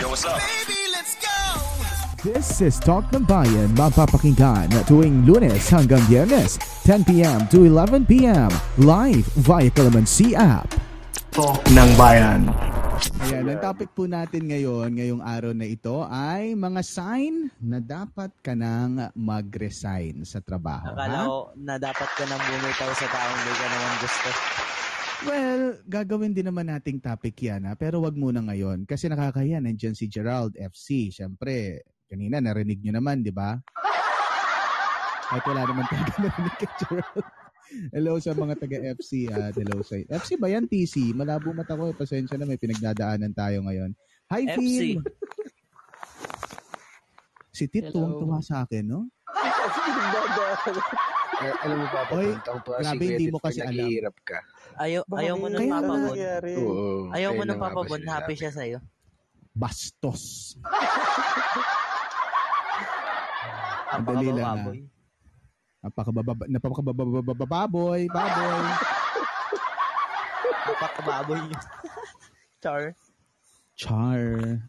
Yo, what's up? This is Talk ng Bayan, mapapakinggan tuwing lunes hanggang biyernes, 10pm to 11pm, live via Calamansi app. Talk ng Bayan. Ayan, ang topic po natin ngayon, ngayong araw na ito, ay mga sign na dapat ka nang mag-resign sa trabaho. Akala ha? ko na dapat ka nang bumitaw sa taong hindi ka naman gusto. Well, gagawin din naman nating topic yan, ha? pero wag muna ngayon. Kasi nakakaya, nandyan si Gerald FC. Siyempre, kanina narinig nyo naman, di ba? Kahit wala naman talaga narinig kay Gerald. Hello sa mga taga-FC. at hello sa... FC ba yan? TC? Malabo mata ko. eh. Pasensya na, may pinagdadaanan tayo ngayon. Hi, FC. Phil! Si Tit, tuwang-tuwa sa akin, no? Eh, alam mo pa, Oy, grabe, hindi mo kasi alam. Ka. Ayaw, ayaw mo nung papabon. Oo. Ayaw mo nung ba papabon. Happy siya sa'yo. Bastos. Napaka Madali lang, baboy. Napakababa, napakabababoy, baboy. Napaka baboy. Char. Char.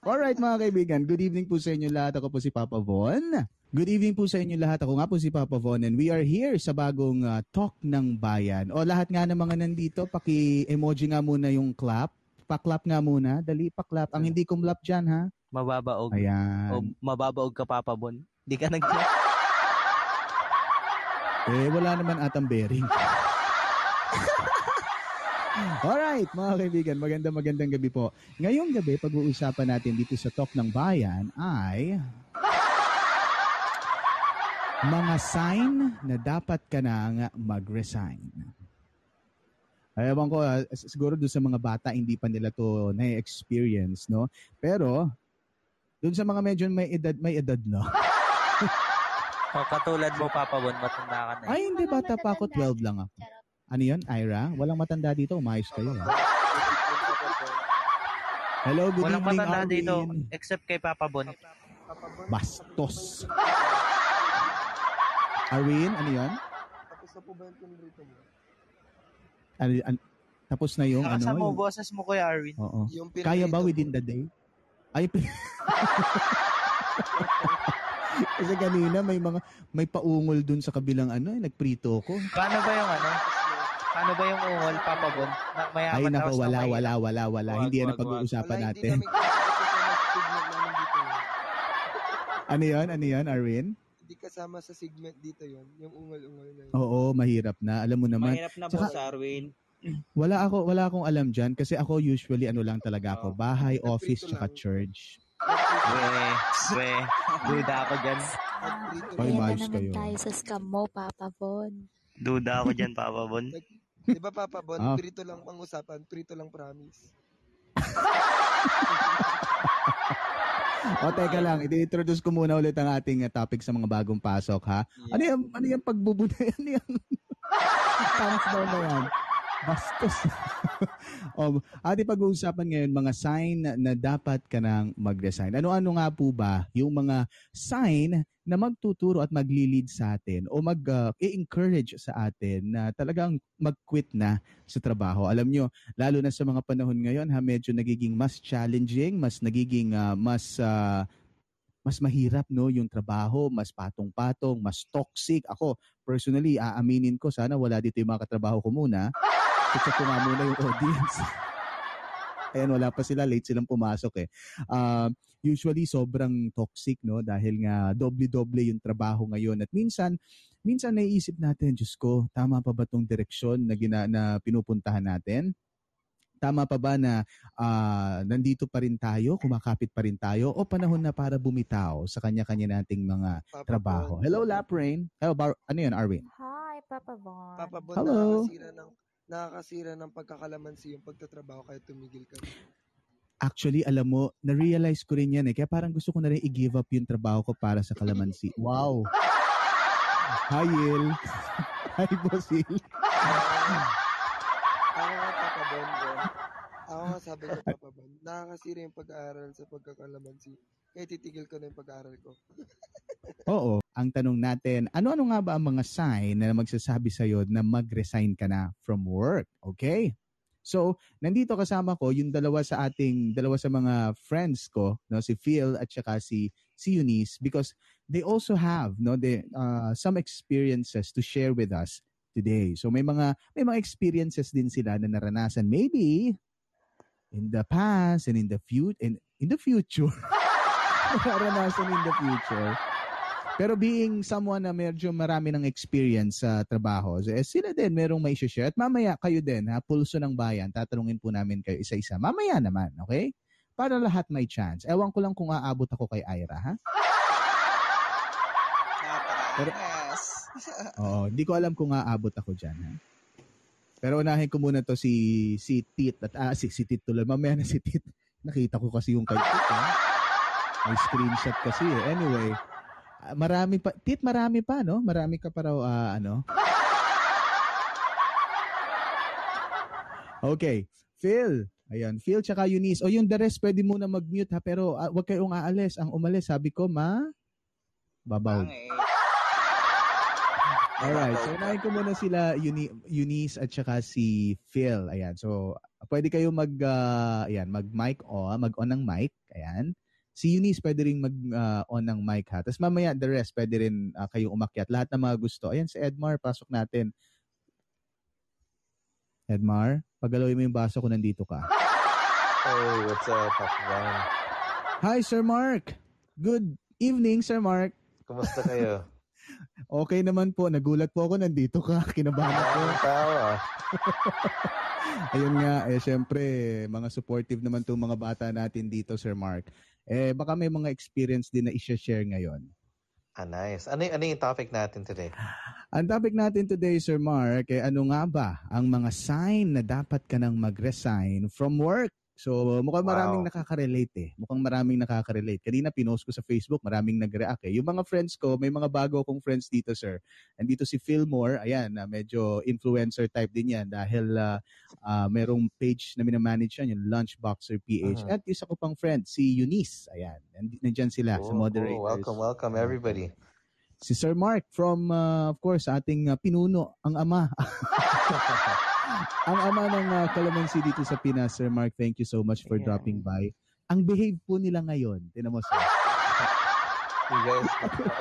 Alright mga kaibigan, good evening po sa inyo lahat. Ako po si Papa Von. Good evening po sa inyo lahat. Ako nga po si Papa Von and we are here sa bagong uh, Talk ng Bayan. O lahat nga ng mga nandito, paki-emoji nga muna yung clap. Pa-clap nga muna. Dali, pa-clap. Ang hindi kumlap dyan, ha? Mababaog. O Ayan. mababaog ka papabon. Di ka nag Eh, wala naman atang bearing. Alright, mga kaibigan, magandang magandang gabi po. Ngayong gabi, pag-uusapan natin dito sa Talk ng Bayan ay mga sign na dapat ka nang mag-resign. Ewan ko, ah, siguro doon sa mga bata, hindi pa nila to na-experience, no? Pero, doon sa mga medyo may edad, may edad, no? O, katulad mo papabon, matanda ka na. Ay, hindi, bata pa ako, 12 lang ako. Ano yun, Ira? Walang matanda dito, umayos kayo. ah. Hello, good Walang evening, matanda Arwin. dito except kay papabon. Bastos. Arwin, ano yun? Tapos na po ba yung pinrito mo? Ano, an- tapos na yung ano? mo, Yung, boses mo Kuya Arwin. oo. Yung Kaya ba within the day? Ay, kasi kanina may mga may paungol dun sa kabilang ano, eh, nagprito ko. Paano ba yung ano? Paano ba yung ungol, papabon? Na mayaman Ay nako, tapos na wala, wala, wala, wala. Wag, Hindi yan ang pag-uusapan Wala, natin. Hindi. Ano yan? Ano yan, Arwin? Hindi kasama sa segment dito yun. Yung ungal-ungal na yun. Oo, mahirap na. Alam mo naman, Mahirap na Tsaka- po sa Arwin. Wala ako wala akong alam diyan kasi ako usually ano lang talaga ako, Oh. bahay, office, tsaka lang. church. We, we, duda ako dyan. Ay, maayos naman kayo. tayo sa scam mo, Papa Von. Duda ako dyan, papabon. Di ba Papa Bon? Ah. Prito lang pang usapan. Prito lang promise. O teka lang, i-introduce ko muna ulit ang ating uh, topic sa mga bagong pasok ha. Ano yung ano yung pagbubuda ano yung Thanks daw na yan. Bastos. o, ating pag-uusapan ngayon mga sign na dapat ka nang mag-resign. Ano-ano nga po ba yung mga sign na magtuturo at magli-lead sa atin o mag-encourage sa atin na talagang mag-quit na sa trabaho. Alam nyo, lalo na sa mga panahon ngayon, ha, medyo nagiging mas challenging, mas nagiging ah, mas ah, mas mahirap no yung trabaho, mas patong-patong, mas toxic. Ako, personally, aaminin ko, sana wala dito yung mga katrabaho ko muna. Check ko nga muna yung audience. Ayan, wala pa sila, late silang pumasok eh. Ah, usually, sobrang toxic, no? Dahil nga doble-doble yung trabaho ngayon. At minsan, minsan naiisip natin, Diyos ko, tama pa ba tong direksyon na, gina, na pinupuntahan natin? Tama pa ba na ah, nandito pa rin tayo, kumakapit pa rin tayo, o panahon na para bumitaw sa kanya-kanya nating mga Papa trabaho? Bon. Hello, Laprain. Hello, Bar- ano yun, Arwin? Hi, Papa Von. Papa Bon, Hello. nakakasira ng nakakasira ng pagkakalamansi yung pagtatrabaho kaya tumigil ka. Actually, alam mo, na-realize ko rin yan eh. Kaya parang gusto ko na rin i-give up yung trabaho ko para sa kalamansi. Wow! Hi, Il. Hi, Bosil. Ako nga Papa Bon, Bon. Ako nga sabi ko Papa Bon, nakakasira yung pag-aaral sa pagkakalamansi. Kaya titigil ko na yung pag-aaral ko. Oo. Ang tanong natin, ano-ano nga ba ang mga sign na magsasabi sa'yo na mag-resign ka na from work? Okay? So, nandito kasama ko yung dalawa sa ating dalawa sa mga friends ko, no, si Phil at saka si si Eunice because they also have no the uh, some experiences to share with us today. So may mga may mga experiences din sila na naranasan maybe in the past and in the future in, in the future. naranasan in the future. Pero being someone na medyo marami ng experience sa trabaho, eh, sila din merong may share. At mamaya kayo din, ha, pulso ng bayan, tatanungin po namin kayo isa-isa. Mamaya naman, okay? Para lahat may chance. Ewan ko lang kung aabot ako kay Ira, ha? Pero- Napaka-yes. Oo, hindi ko alam kung aabot ako dyan, ha? Pero unahin ko muna to si si Tit at ah, si, si Tit tuloy. Mamaya na si Tit. Nakita ko kasi yung kay Tit, ha? May screenshot kasi eh. Anyway, ah, marami pa. Tit, marami pa, no? Marami ka pa raw, ah, ano? Okay. Phil. Ayan. Phil tsaka Eunice. O yung the rest, pwede muna mag-mute ha. Pero ah, wag kayong aalis. Ang umalis, sabi ko, ma... Babaw. Pangit. Alright. So, unahin ko muna sila, Euni- Eunice at saka si Phil. Ayan. So, pwede kayo mag, ah, ayan, mag-mic on, mag-on ng mic. Ayan. Si Eunice pwede rin mag-on ng mic ha. Tapos mamaya, the rest, pwede rin ah, kayong umakyat. Lahat ng mga gusto. Ayan, si Edmar, pasok natin. Edmar, pagalawin mo yung baso kung nandito ka. Hey, what's up, Papa Van? Hi, Sir Mark. Good evening, Sir Mark. Kumusta kayo? Okay naman po. Nagulat po ako nandito ka. Kinabahan ako. Ang tao ah. Ayun nga, eh syempre, mga supportive naman itong mga bata natin dito, Sir Mark. Eh, baka may mga experience din na i-share ngayon. Ah, nice. Ano, ano yung topic natin today? Ang topic natin today, Sir Mark, eh, ano nga ba ang mga sign na dapat ka nang mag-resign from work? So, mukhang Wow. maraming nakaka-relate eh. Mukhang maraming nakaka-relate. Kanina pinost ko sa Facebook, maraming nag-react eh. Yung mga friends ko, may mga bago akong friends dito, sir. Andito si Fillmore, ayan, na medyo influencer type din yan dahil ah, ah, merong page na minamanage yan, yung Lunchboxer PH. Mhm. At isa ko pang friend, si Eunice. Ayan, Nand- nandyan sila sa Cool, moderators. cool. Welcome, welcome everybody. Si Sir Mark from, uh, of course, ating uh, pinuno, ang ama. ang ama ng uh, Calamansi dito sa Pinas. Sir Mark, thank you so much for Yeah. dropping by. Ang behave po nila ngayon. Tinan mo, sir. You guys,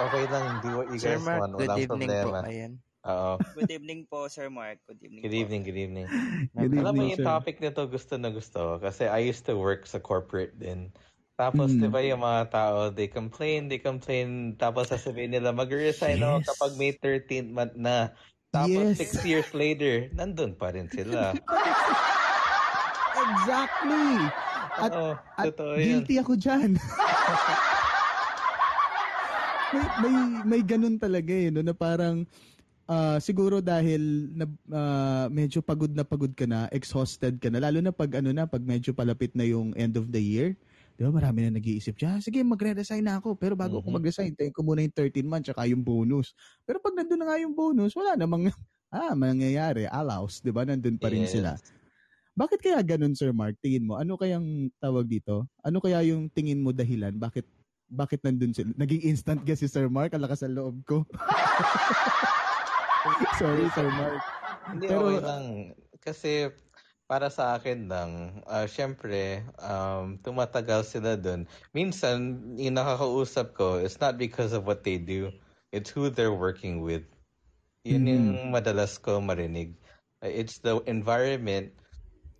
okay lang. Do what you Sir guys Mark, want. good Walang evening po. problema. Ayan. Oo. Good evening po, Sir Mark. Good evening Good po. evening, good evening. Good Alam mo evening, yung sir. topic nito gusto na gusto ko kasi I used to work sa corporate din. Tapos, Mm. di ba yung mga tao, they complain, they complain, tapos sasabihin nila, mag-resign ako Yes. kapag May 13th month na. Tapos, Yes. six years later, nandun pa rin sila. exactly! At- Oo, At guilty ako dyan. may, may, may ganun talaga eh, no, na parang ah, siguro dahil na, ah, medyo pagod na pagod ka na, exhausted ka na, lalo na pag ano na, pag medyo palapit na yung end of the year, di ba marami na nag-iisip, "Ah, sige magre-resign na ako, pero bago ako Mhm. mag-resign, tayo ko muna yung 13 months tsaka yung bonus. Pero pag nandun na nga yung bonus, wala namang, ah, mangyayari, allows, di ba, nandun pa rin Yes. sila. Bakit kaya ganun, Sir Mark? Tingin mo, ano kayang tawag dito? Ano kaya yung tingin mo dahilan? Bakit bakit nandun sila? Naging instant guess si Sir Mark, ang lakas ang loob ko. Sorry, Sir Mark. Hindi, Pero- okay lang. Kasi, para sa akin lang, ah, syempre, um, tumatagal sila dun. Minsan, yung nakakausap ko, it's not because of what they do. It's who they're working with. Yun Mhm. yung madalas ko marinig. Uh, It's the environment.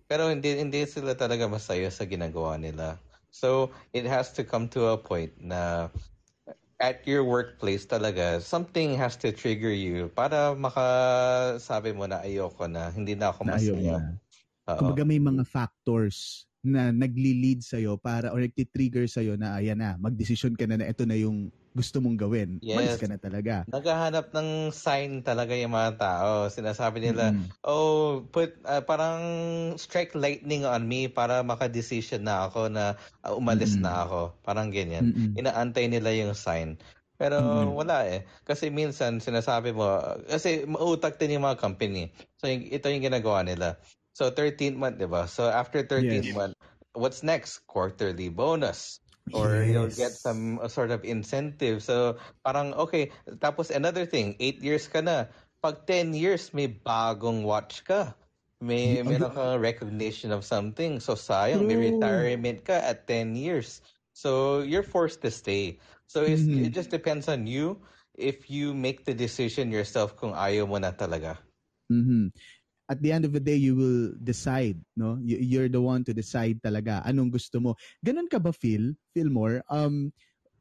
Pero hindi, hindi sila talaga masaya sa ginagawa nila. So, it has to come to a point na at your workplace talaga, something has to trigger you para makasabi mo na ayoko na, hindi na ako masaya. na. Kumbaga may mga factors na nagli-lead sa'yo para or nagti-trigger sa'yo na ayan na, magdesisyon ka na na ito na yung gusto mong gawin. Malis Yes. ka na talaga. Naghahanap ng sign talaga yung mga tao. Sinasabi nila, Mm-mm. oh, put, ah, parang strike lightning on me para makadesisyon na ako na ah, umalis Mm-mm. na ako. Parang ganyan. Mm-mm. Inaantay nila yung sign. Pero Mm-mm. wala eh. Kasi minsan sinasabi mo, kasi mautak din yung mga company. So ito yung ginagawa nila. So 13th month, di ba? So after 13th Yes. month, what's next? Quarterly bonus. Or you'll get Yes. some uh, sort of incentive. So parang, okay. Tapos another thing, 8 years ka na. Pag 10 years, may bagong watch ka. may meron kang recognition of something. So sayang, may retirement ka at 10 years. So you're forced to stay. So Mhm. it just depends on you if you make the decision yourself kung ayaw mo na talaga. Mhm. At the end of the day, you will decide, no? You- You're the one to decide talaga anong gusto mo. Ganun ka ba feel? Feel more? Um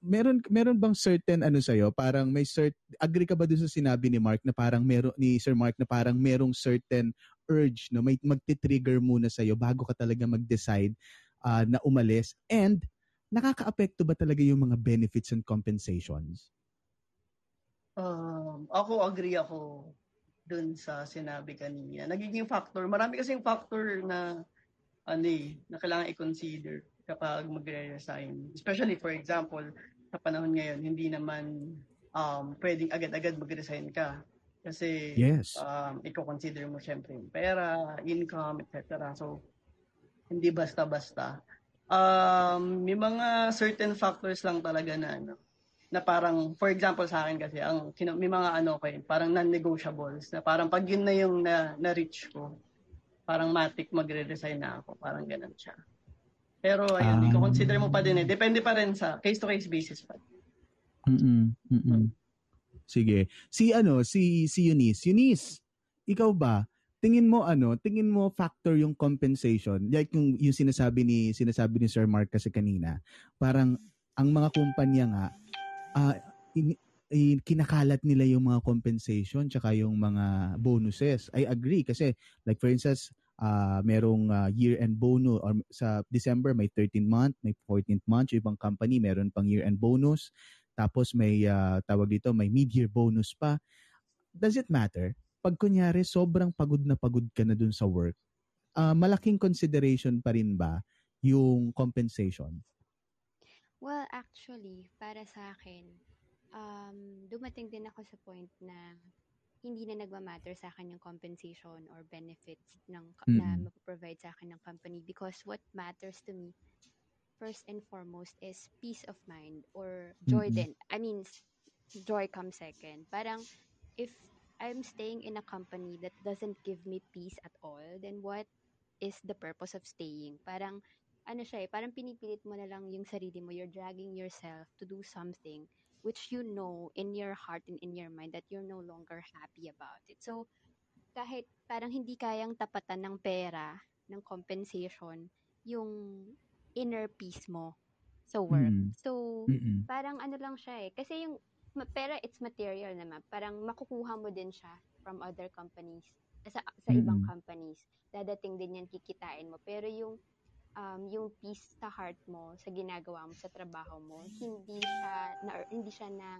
meron meron bang certain ano sa'yo, parang may cert agree ka ba dun sa sinabi ni Mark na parang meron ni Sir Mark na parang merong certain urge no may magti-trigger muna sa'yo bago ka talaga mag-decide ah, na umalis and nakakaapekto ba talaga yung mga benefits and compensations? Um, ako agree ako dun sa sinabi kanina. Nagiging factor, marami kasing factor na ano eh, na kailangan i-consider kapag magre-resign. Especially for example, sa panahon ngayon, hindi naman um, pwedeng agad-agad mag-resign ka. Kasi Yes. um, i-consider mo syempre yung pera, income, etc. So, hindi basta-basta. Um, may mga certain factors lang talaga na ano, na parang, for example sa akin kasi, ang, may mga ano ko eh, parang non-negotiables, na parang pag yun na yung na, na-reach ko, parang matik magre-resign na ako, parang ganun siya. Pero ayun, Ah. i-consider mo pa din eh. Depende pa rin sa case-to-case basis pa. Mm. Mm. Sige. Si ano, si si Eunice. Eunice, ikaw ba? Tingin mo ano, tingin mo factor yung compensation. Like yung yung sinasabi ni sinasabi ni Sir Mark kasi kanina. Parang ang mga kumpanya nga ah, in- in- kinakalat nila yung mga compensation tsaka yung mga bonuses. I agree kasi like for instance, ah merong ah, year-end bonus or sa December may 13th month, may 14th month, yung ibang company meron pang year-end bonus. Tapos may ah, tawag dito, may mid-year bonus pa. Does it matter? Pag kunyari sobrang pagod na pagod ka na dun sa work, ah, malaking consideration pa rin ba yung compensation? Well, actually, para sa akin, um, dumating din ako sa point na hindi na nagmamatter sa akin yung compensation or benefits ng na Mm. mapoprovide sa akin ng company because what matters to me first and foremost is peace of mind or joy Mm-mm. din. I mean, joy comes second. Parang if I'm staying in a company that doesn't give me peace at all, then what is the purpose of staying? Parang ano siya eh, parang pinipilit mo na lang yung sarili mo. You're dragging yourself to do something which you know in your heart and in your mind that you're no longer happy about it. So, kahit parang hindi kayang tapatan ng pera, ng compensation, yung inner peace mo sa work. Mm. So, Mm-mm. parang ano lang siya eh. Kasi yung pera, it's material naman. Parang makukuha mo din siya from other companies, sa, sa ibang Mm-mm. companies. Dadating din yan, kikitain mo. Pero yung um, yung peace sa heart mo, sa ginagawa mo, sa trabaho mo, hindi siya na hindi siya na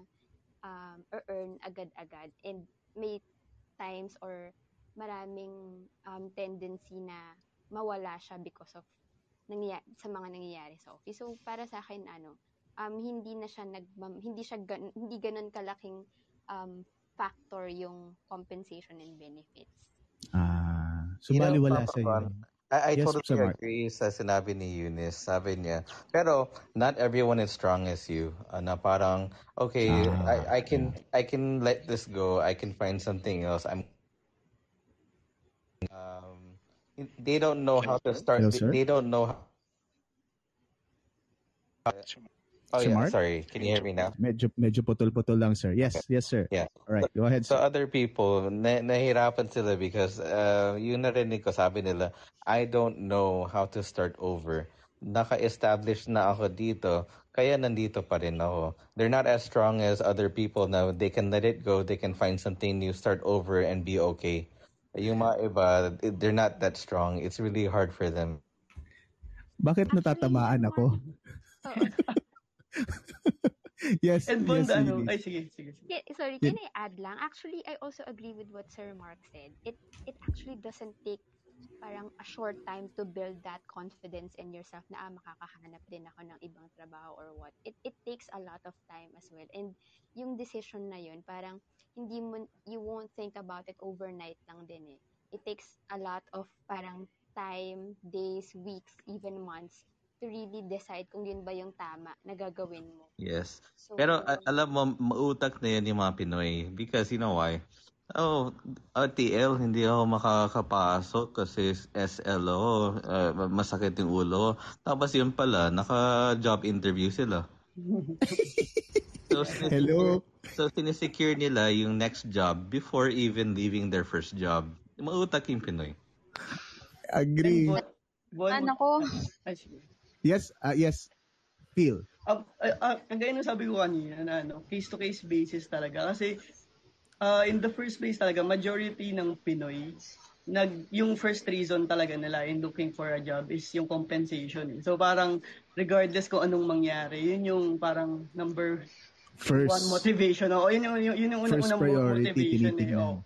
um, earn agad-agad and may times or maraming um, tendency na mawala siya because of nangyaya- sa mga nangyayari sa office. So para sa akin ano, um, hindi na siya nag hindi siya gan- hindi ganoon kalaking um, factor yung compensation and benefits. Ah, so You know, baliwala sa iyo. I, I Yes, totally Sir Mark. agree sa sinabi ni Eunice. Sabi niya, pero not everyone is strong as you. Uh, na parang, okay, Ah, I, I can I can let this go. I can find something else. I'm um, they don't know how to start. Hello, They, they don't know how. Oh Sir yeah, Mark? sorry. Can you hear me now? Medyo medyo putol-putol lang, sir. Yes, yes, sir. Yeah. All right, go ahead, So sir. other people, na nahirapan sila because uh, yung narinig ko, sabi nila, I don't know how to start over. Naka-establish na ako dito, kaya nandito pa rin ako. They're not as strong as other people now. They can let it go, they can find something new, start over, and be okay. Yung mga iba, they're not that strong. It's really hard for them. Bakit natatamaan ako? Yes, And yes, Bond, ano, Eunice. ay sige, sige, sige. Yeah, sorry, can I add lang? Actually, I also agree with what Sir Mark said. It it actually doesn't take parang a short time to build that confidence in yourself na ah, makakahanap din ako ng ibang trabaho or what. It it takes a lot of time as well. And yung decision na yun, parang hindi mo you won't think about it overnight lang din eh. It takes a lot of parang time, days, weeks, even months to really decide kung yun ba yung tama na gagawin mo. Yes. So, Pero a- alam mo, mautak na yan yung mga Pinoy. Because you know why? Oh, ah, TL, hindi ako makakapasok kasi SLO, uh, masakit yung ulo. Tapos yun pala, naka-job interview sila. So, sinisecure, Hello? so sinisecure nila yung next job before even leaving their first job. Mautak yung Pinoy. Agree. Ano ko? Ay, sige. Yes, ah, yes. Feel. Uh, uh, uh, kagaya ng sabi ko kanina, na ano, case-to-case basis talaga. Kasi uh, in the first place talaga, majority ng Pinoy, nag, yung first reason talaga nila in looking for a job is yung compensation. So parang regardless kung anong mangyari, yun yung parang number First. one motivation. O, yun yung, yun, yun yung First unang priority, motivation. Eh. Oh.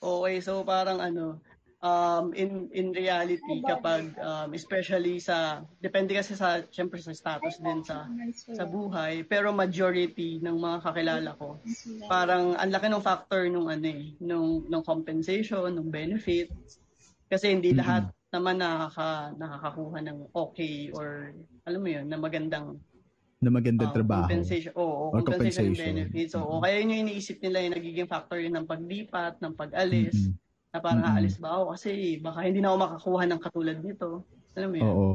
Okay, so parang ano, um, in in reality kapag um, especially sa depende kasi sa syempre sa status din sa sa buhay pero majority ng mga kakilala ko parang ang laki ng factor nung ano eh nung nung compensation nung benefits kasi hindi Mm-mm. lahat naman nakaka nakakakuha ng okay or alam mo yun na magandang Na magandang Ah, trabaho. Compensation, oo, Or compensation, compensation. and benefits. Oo, Mhm. kaya yun yung iniisip nila yung nagiging factor yun ng paglipat, ng pag-alis. Mm-mm. Na parang Mm-mm. aalis ba ako kasi baka hindi na ako makakuha ng katulad nito. Alam mo yun? Oo.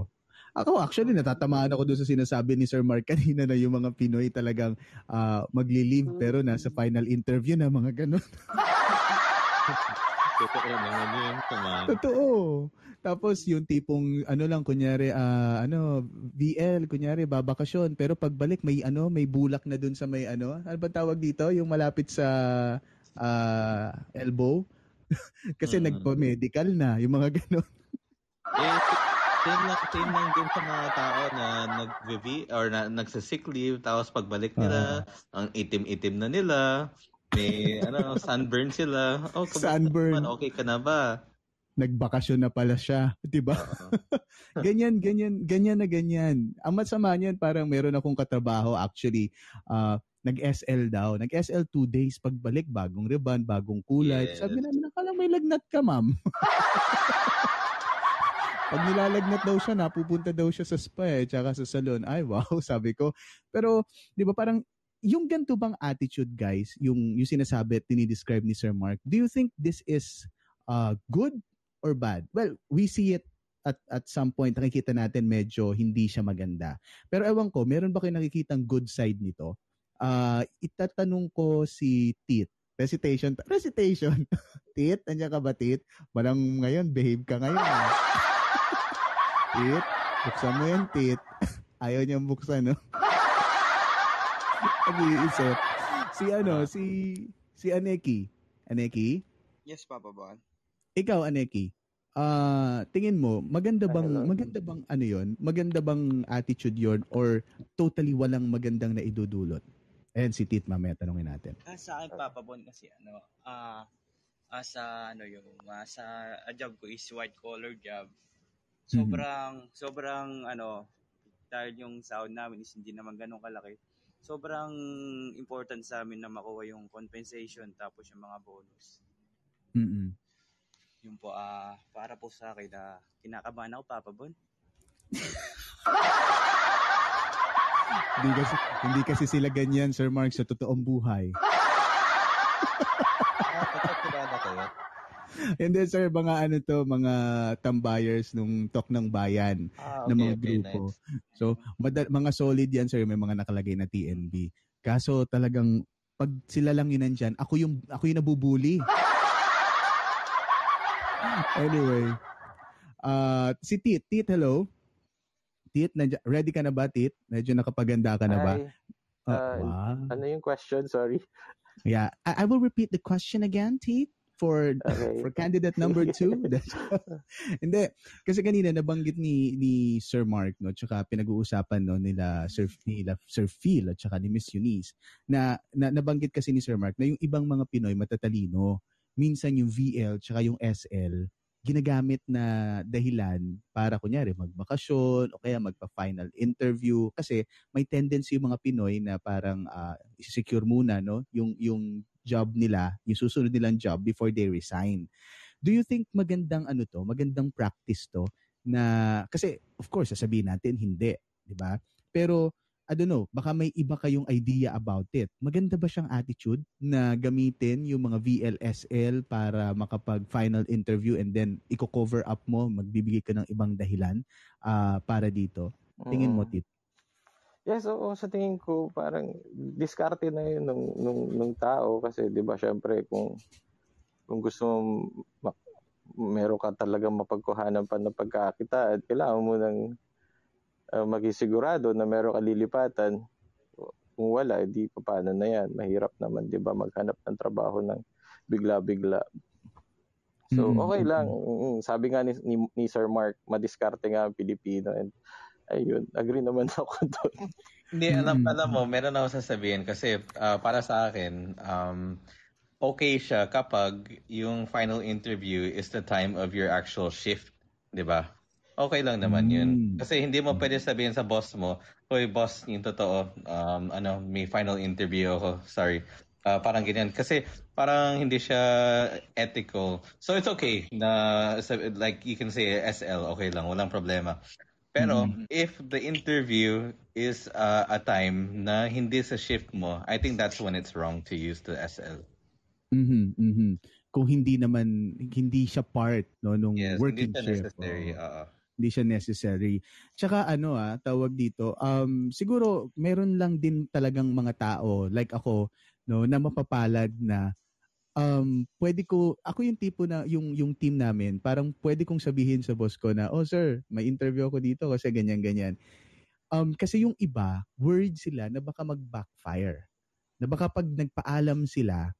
Ako actually natatamaan ako doon sa sinasabi ni Sir Mark kanina na yung mga Pinoy talagang ah, magli-leave pero nasa final interview na mga ganun. Totoo naman yun, tama. Totoo. Tapos yung tipong ano lang kunyari ah, ano VL kunyari babakasyon pero pagbalik may ano may bulak na dun sa may ano ano ba tawag dito yung malapit sa ah, elbow kasi Mm. nagpa-medical na yung mga ganun. Eh, same lang, same lang din sa mga tao na nag-VV or na, nagsa-sick leave tapos pagbalik nila, ang itim-itim na nila, may ano, sunburn sila. Oh, Sunburn. naman? Okay ka na ba? Nagbakasyon na pala siya, 'di ba? ganyan, ganyan, ganyan na ganyan. Ang masama niyan, parang meron akong katrabaho actually, ah, nag-SL daw. Nag-SL two days, pagbalik, bagong ribbon, bagong kulay. Yes. Sabi namin, akala may lagnat ka, ma'am. Pag nilalagnat daw siya, napupunta daw siya sa spa eh, tsaka sa salon. Ay, wow, sabi ko. Pero, di ba parang, yung ganito bang attitude, guys, yung, yung sinasabi at dinidescribe ni Sir Mark, do you think this is uh, good or bad? Well, we see it at at some point nakikita natin medyo hindi siya maganda. Pero ewan ko, meron ba kayo nakikitang good side nito? Ah, itatanong ko si Tit. Recitation. Recitation. Tit, nandiyan ka ba, Tit? Walang ngayon, behave ka ngayon. ah. tit, buksan mo yan, Tit. Ayaw niyang buksan, no? Nag-iisip. Si ano, si si Aneki. Aneki? Yes, Papa Bon. Ikaw, Aneki, ah tingin mo, maganda bang, Hello. maganda bang ano yon Maganda bang attitude yon or totally walang magandang na idudulot? Ayan, si Tit, mamaya tanungin natin. Ah, sa akin, Papa Bon, kasi ano, ah, as a, ano yung, ah, sa a job ko is white collar job. Sobrang, sobrang, ano, dahil yung sound namin is hindi naman ganun kalaki. Sobrang important sa amin na makuha yung compensation tapos yung mga bonus. mm Yun po, ah, para po sa akin na kinakabahan ako, Papa Bon. Hindi kasi, hindi kasi sila ganyan, Sir Mark, sa totoong buhay. And then, sir, mga ano to, mga tambayers nung talk ng bayan Ah, ng mga okay, grupo. nice. So, mada- mga solid yan, sir, may mga nakalagay na TNB. Kaso talagang pag sila lang yun nandyan, ako yung, ako yung nabubuli. anyway, uh, si Tit, Tit, hello? Tit, nandyan, ready ka na ba, Tit? Medyo nakapaganda ka na ba? Hi. Oh, Ah, wow. Ano yung question? Sorry. Yeah, I, I will repeat the question again, Tit, for Okay. for candidate number two. Hindi, kasi kanina nabanggit ni ni Sir Mark no, tsaka pinag-uusapan no nila Sir nila Sir Phil at tsaka ni Miss Eunice na, na nabanggit kasi ni Sir Mark na yung ibang mga Pinoy matatalino, minsan yung VL tsaka yung SL ginagamit na dahilan para kunyari magbakasyon o kaya magpa-final interview kasi may tendency yung mga Pinoy na parang uh, secure muna no yung yung job nila, yung susunod nilang job before they resign. Do you think magandang ano to, magandang practice to na kasi of course sasabihin natin hindi, 'di ba? Pero I don't know, baka may iba kayong idea about it. Maganda ba siyang attitude na gamitin yung mga VLSL para makapag final interview and then i-cover up mo, magbibigay ka ng ibang dahilan ah, para dito? Tingin mo, Mm. Tit? Yes, oo, sa tingin ko parang diskarte na yun nung, nung, nung tao kasi 'di ba syempre kung kung gusto mo ma- meron ka talagang mapagkuhanan pa ng pagkakitaan, kailangan mo nang uh, maging sigurado na meron ka lilipatan. Kung wala, edi paano na yan? Mahirap naman, 'di ba, maghanap ng trabaho ng bigla-bigla. So, Mm, okay lang. mm. Mm, Sabi nga ni, ni, ni Sir Mark, madiskarte nga ang Pilipino. And ayun, agree naman ako doon. Hindi, alam, alam mo, meron ako sasabihin kasi ah, para sa akin, um, okay siya kapag yung final interview is the time of your actual shift, di ba? Okay lang naman yun. Mm. Kasi hindi mo pwede sabihin sa boss mo, Hoy boss, yung totoo, um, ano, may final interview ako, sorry. Ah, parang ganyan. Kasi parang hindi siya ethical. So it's okay na, like you can say SL, okay lang, walang problema. Pero Mhm. if the interview is uh, a time na hindi sa shift mo, I think that's when it's wrong to use the SL. Mhm, mhm. Kung hindi naman hindi siya part no nung Yes, working hindi siya shift. necessary. oo. oo. Hindi siya necessary. Tsaka ano ah, tawag dito, um siguro meron lang din talagang mga tao like ako no na mapapalad na um pwede ko ako yung tipo na yung yung team namin parang pwede kong sabihin sa boss ko na oh sir may interview ako dito kasi ganyan ganyan um kasi yung iba worried sila na baka mag-backfire na baka pag nagpaalam sila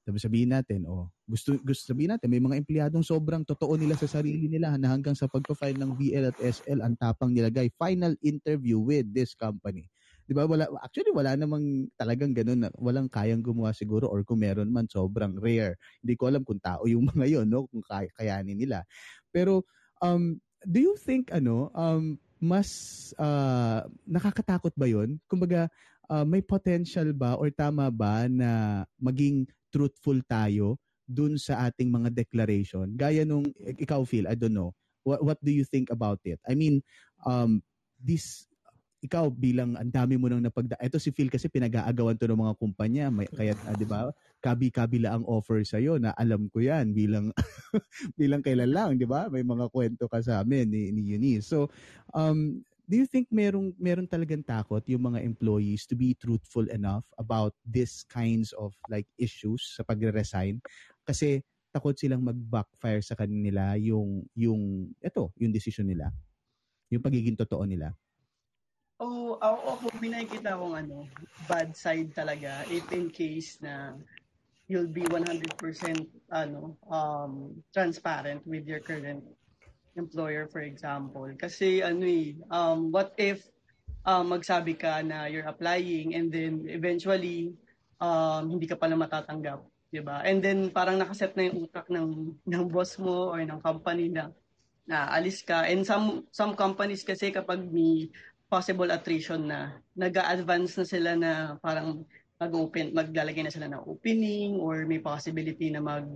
tapos sabihin natin, oh, gusto, gusto sabihin natin, may mga empleyadong sobrang totoo nila sa sarili nila na hanggang sa pagpa-file ng BL at SL, ang tapang nilagay, final interview with this company. Di ba? Wala, actually, wala namang talagang ganun na walang kayang gumawa siguro or kung meron man, sobrang rare. Hindi ko alam kung tao yung mga yon no? Kung kay, kayanin nila. Pero, um, do you think, ano, um, mas uh, nakakatakot ba yon Kumbaga, uh, may potential ba or tama ba na maging truthful tayo dun sa ating mga declaration? Gaya nung ikaw Phil, I don't know. What what do you think about it? I mean, um this ikaw bilang ang dami mo nang napagda ito si Phil kasi pinag-aagawan to ng mga kumpanya may kaya ah, 'di ba kabi-kabila ang offer sa na alam ko yan bilang bilang kailan lang 'di ba may mga kwento ka sa amin ni, ni Eunice so um do you think merong meron talagang takot yung mga employees to be truthful enough about this kinds of like issues sa pagre-resign? Kasi takot silang mag-backfire sa kanila yung yung eto yung decision nila. Yung pagiging totoo nila. Oh, ako, ako may nakikita akong ano, bad side talaga if in case na you'll be 100% ano, um, transparent with your current employer, for example. Kasi ano eh, um, what if um, magsabi ka na you're applying and then eventually um, hindi ka pala matatanggap, 'di ba? And then parang nakaset na yung utak ng ng boss mo or ng company na na alis ka. And some some companies kasi kapag may possible attrition na nag-advance na sila na parang mag-open, maglalagay na sila ng opening or may possibility na mag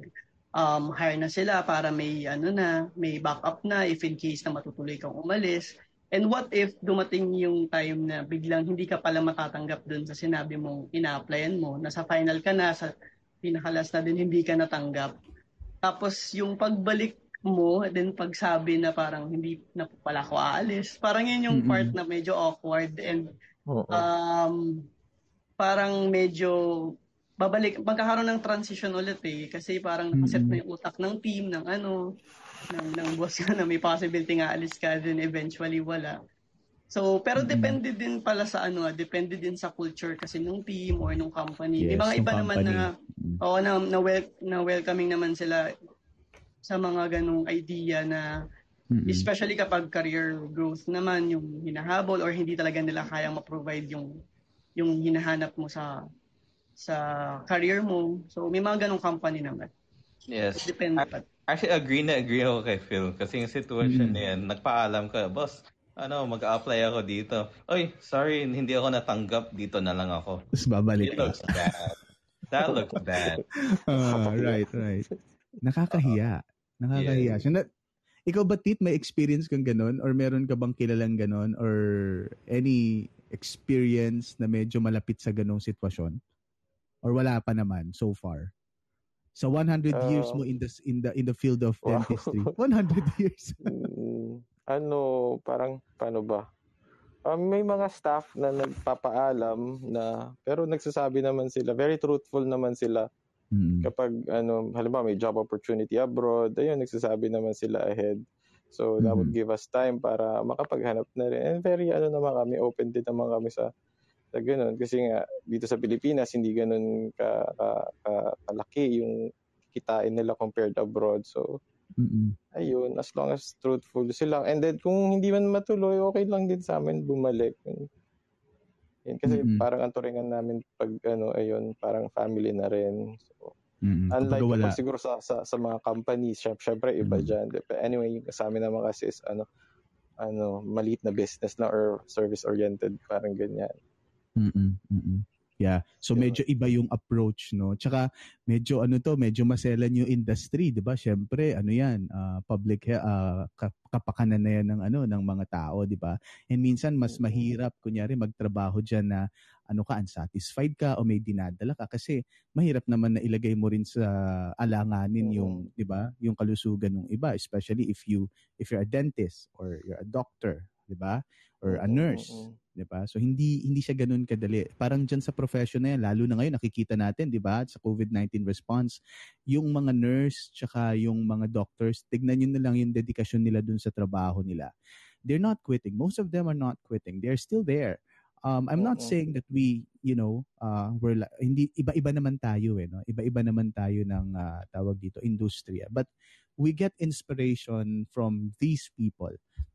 um, hire na sila para may ano na, may backup na if in case na matutuloy kang umalis. And what if dumating yung time na biglang hindi ka pala matatanggap dun sa sinabi mong ina-applyan mo, nasa final ka na, sa pinakalas na din hindi ka natanggap. Tapos yung pagbalik mo, then pagsabi na parang hindi na pala ako aalis, parang yun yung Mm-mm. part na medyo awkward and Oo. um, parang medyo babalik, magkakaroon ng transition ulit eh. Kasi parang nakaset na yung utak ng team, ng ano, ng, ng boss ka na may possibility nga alis ka, then eventually wala. So, pero Mm-mm. depende din pala sa ano, ah, depende din sa culture kasi nung team or nung company. May Yes, mga nung iba naman company. na, oo, na, na, wel, na welcoming naman sila sa mga ganong idea na Mm-mm. Especially kapag career growth naman yung hinahabol or hindi talaga nila kayang ma-provide yung yung hinahanap mo sa sa career mo. So may mga ganong company naman. Yes. Depende I- pa. Actually, agree na agree ako kay Phil. Kasi yung situation Mm. na yan, nagpaalam ka, boss, ano, mag-apply ako dito. Oy, sorry, hindi ako natanggap. Dito na lang ako. Tapos babalik It ka. looks bad. That looks bad. Ah, right, right. Nakakahiya. Nakakahiya. So, na, ikaw ba, Tit, may experience kang ganon? Or meron ka bang kilalang ganon? Or any experience na medyo malapit sa ganong sitwasyon? Or wala pa naman so far? Sa 100 years Ah. mo in the in the in the field of Wow. dentistry. 100 years. Mm, ano, parang, paano ba? Um, may mga staff na nagpapaalam na, pero nagsasabi naman sila, very truthful naman sila. Mm. Kapag, ano, halimbawa may job opportunity abroad, ayun, nagsasabi naman sila ahead. So, that would Mhm. give us time para makapaghanap na rin. And very, ano naman kami, open din naman kami sa, sa ganun. Kasi nga, dito sa Pilipinas, hindi ganun ka, ka, ka, kalaki yung kitain nila compared abroad. So, Mm-mm. ayun, as long as truthful sila. And then, kung hindi man matuloy, okay lang din sa amin bumalik. Yun, kasi Mm-mm. parang ang turingan namin pag ano, ayun, parang family na rin. So, Mm-mm. unlike wala. kapag siguro sa, sa, sa mga companies, syempre, iba Mm. dyan. But anyway, yung sa amin naman kasi is ano, ano, maliit na business na or service-oriented, parang ganyan. Mm-mm. Mm-mm. Yeah. So medyo iba yung approach, no? Tsaka medyo ano to, medyo maselan yung industry, 'di ba? Syempre, ano 'yan, ah, public ka- kapakanan na 'yan ng ano ng mga tao, 'di ba? And minsan mas mahirap kunyari magtrabaho diyan na ano ka unsatisfied ka o may dinadala ka kasi mahirap naman na ilagay mo rin sa alanganin Oo. yung 'di ba yung kalusugan ng iba especially if you if you're a dentist or you're a doctor 'di ba or a nurse. 'di ba? So hindi hindi siya ganoon kadali. Parang diyan sa profession na 'yan, lalo na ngayon nakikita natin, 'di ba, sa COVID-19 response, yung mga nurse tsaka yung mga doctors, tignan niyo na lang yung dedikasyon nila dun sa trabaho nila. They're not quitting. Most of them are not quitting. They're still there. Um, I'm not saying that we, you know, uh, we're hindi iba-iba naman tayo eh, no? Iba-iba naman tayo ng ah, tawag dito, industriya. But we get inspiration from these people.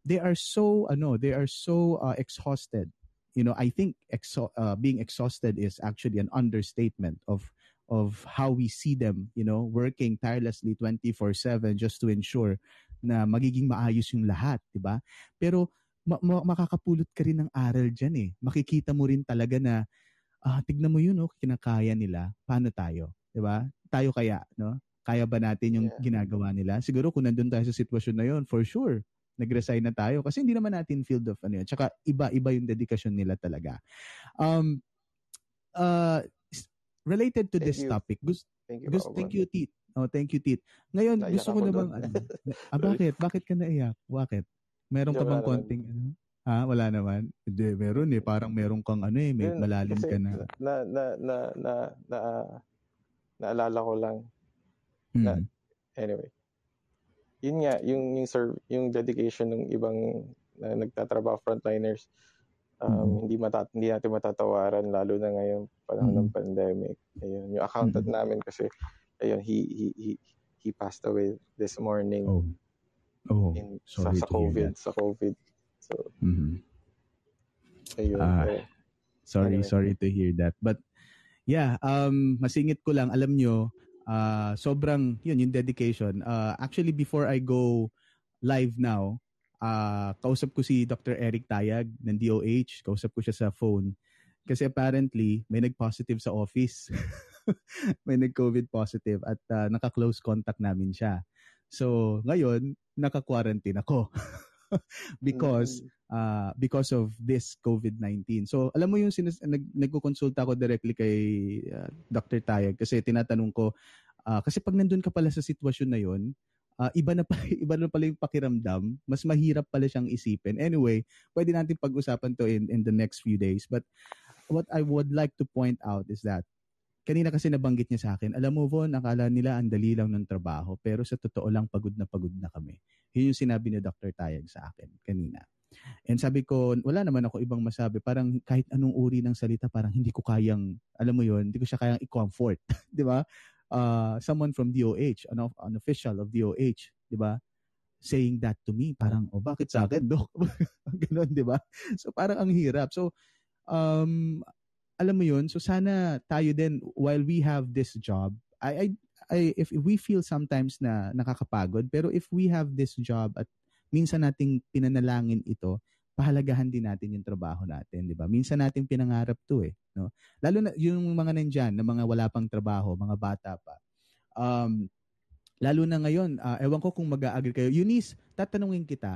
They are so ano, they are so uh, exhausted. You know, I think exo- uh, being exhausted is actually an understatement of of how we see them, you know, working tirelessly 24/7 just to ensure na magiging maayos yung lahat, 'di ba? Pero ma- ma- makakapulot ka rin ng aral diyan eh. Makikita mo rin talaga na ah tignan mo yun oh, kinakaya nila. Paano tayo, 'di ba? Tayo kaya, no? Kaya ba natin yung Yeah. ginagawa nila? Siguro kung nandun tayo sa sitwasyon na yun, for sure, nag-resign na tayo kasi hindi naman natin field of ano yun. Tsaka iba-iba yung dedikasyon nila talaga. Um, uh, related to Thank this you. topic, gusto, Thank you, gusto, thank you, Tit. Oh, thank you, Tit. Ngayon, Naiyak gusto ko namang, ano, ah, bakit? Bakit ka naiyak? Bakit? Meron ka bang konting, ano? Ha? Wala naman? Hindi, meron eh. Parang meron kang, ano eh, may malalim ka na. na na na na na naalala ko lang na Mm. anyway yun nga yung yung serve yung dedication ng ibang na nagtatrabaho frontliners um, Mm. hindi mata hindi natin matatawaran lalo na ngayon panahon ng Mm. pandemic ayun yung accountant Mm. namin kasi ayun he he he he passed away this morning Oh. Oh, in sorry sa, sa COVID sa COVID so Mhm. ayun eh. sorry, Anyway. sorry to hear that. But yeah, um masingit ko lang alam nyo, ah sobrang yun yung dedication. Uh, actually before I go live now, ah kausap ko si Dr. Eric Tayag ng DOH, kausap ko siya sa phone. Kasi apparently may nag-positive sa office. may nag-COVID positive at ah, naka-close contact namin siya. So, ngayon, naka-quarantine ako. because uh, because of this COVID-19. So, alam mo yung sinas- nag nagko-consulta ako directly kay uh, Dr. Tayag kasi tinatanong ko ah, kasi pag nandun ka pala sa sitwasyon na yon, ah, iba na pa iba na pala yung pakiramdam, mas mahirap pala siyang isipin. Anyway, pwede natin pag-usapan to in in the next few days. But what I would like to point out is that kanina kasi nabanggit niya sa akin, alam mo Von, akala nila ang dali lang ng trabaho, pero sa totoo lang pagod na pagod na kami. Yun yung sinabi ni Dr. Tayag sa akin kanina. And sabi ko, wala naman ako ibang masabi. Parang kahit anong uri ng salita, parang hindi ko kayang, alam mo yun, hindi ko siya kayang i-comfort. di ba? Uh, someone from DOH, an, an official of DOH, di ba? Saying that to me, parang, oh, bakit sa akin, Dok? Ganon, di ba? So, parang ang hirap. So, um, alam mo yun, so sana tayo din, while we have this job, I, I, I, if we feel sometimes na nakakapagod, pero if we have this job at minsan nating pinanalangin ito, pahalagahan din natin yung trabaho natin, di ba? Minsan nating pinangarap to eh, no? Lalo na yung mga nandyan, na mga wala pang trabaho, mga bata pa. Um, lalo na ngayon, ah, ewan ko kung mag-agree kayo. Eunice, tatanungin kita,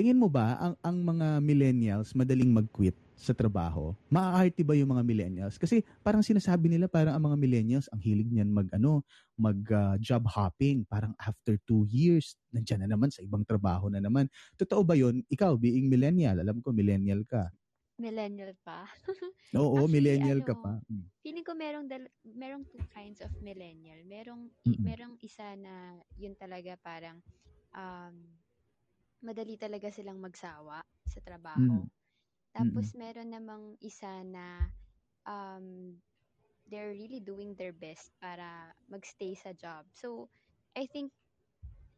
tingin mo ba ang ang mga millennials madaling mag-quit sa trabaho? Maaarte ba yung mga millennials? Kasi parang sinasabi nila parang ang mga millennials ang hilig niyan mag ano, mag ah, job hopping. Parang after two years, nandiyan na naman sa ibang trabaho na naman. Totoo ba yun? Ikaw, being millennial, alam ko millennial ka. Millennial pa. Oo, Actually, millennial ka ano, pa. Mm. Feeling ko merong dal- merong two kinds of millennial. Merong Mm-mm. merong isa na yun talaga parang um, madali talaga silang magsawa sa trabaho. Mm. Tapos meron namang isa na um, they're really doing their best para magstay sa job. So, I think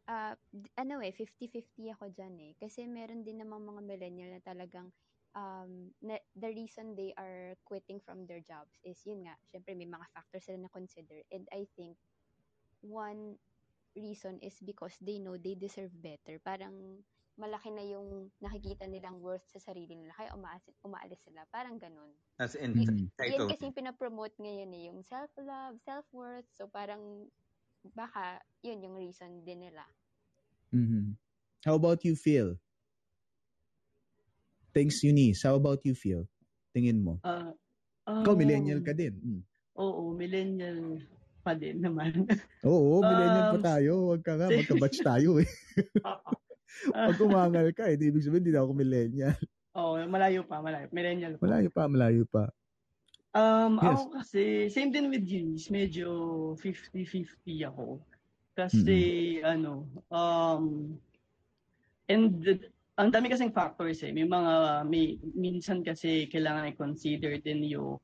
uh, ano eh, 50-50 ako dyan eh. Kasi meron din namang mga millennial na talagang um, na, the reason they are quitting from their jobs is yun nga, syempre may mga factors sila na consider. And I think one reason is because they know they deserve better. Parang malaki na yung nakikita nilang worth sa sarili nila. Kaya umaalis, umaalis sila. Parang ganun. As in, Mhm. Yan title. kasi yung pinapromote ngayon eh, yung self-love, self-worth. So parang baka yun yung reason din nila. Mhm. How about you, Phil? Thanks, Eunice. How about you, Phil? Tingin mo. Ah, Ikaw, um, millennial ka din. Mm. Oo, millennial pa din naman. Oo, millennial Um, pa tayo. Huwag ka nga, magka-batch tayo eh. Pag umangal ka, eh, ibig sabihin, hindi na ako millennial. Oo, malayo pa, malayo. Millennial pa. Malayo pa, malayo pa. Um, Yes. ako kasi, same din with Eunice, medyo 50-50 ako. Kasi, ano, um, and the- ang dami kasing factors eh. May mga, may, minsan kasi kailangan i-consider din yung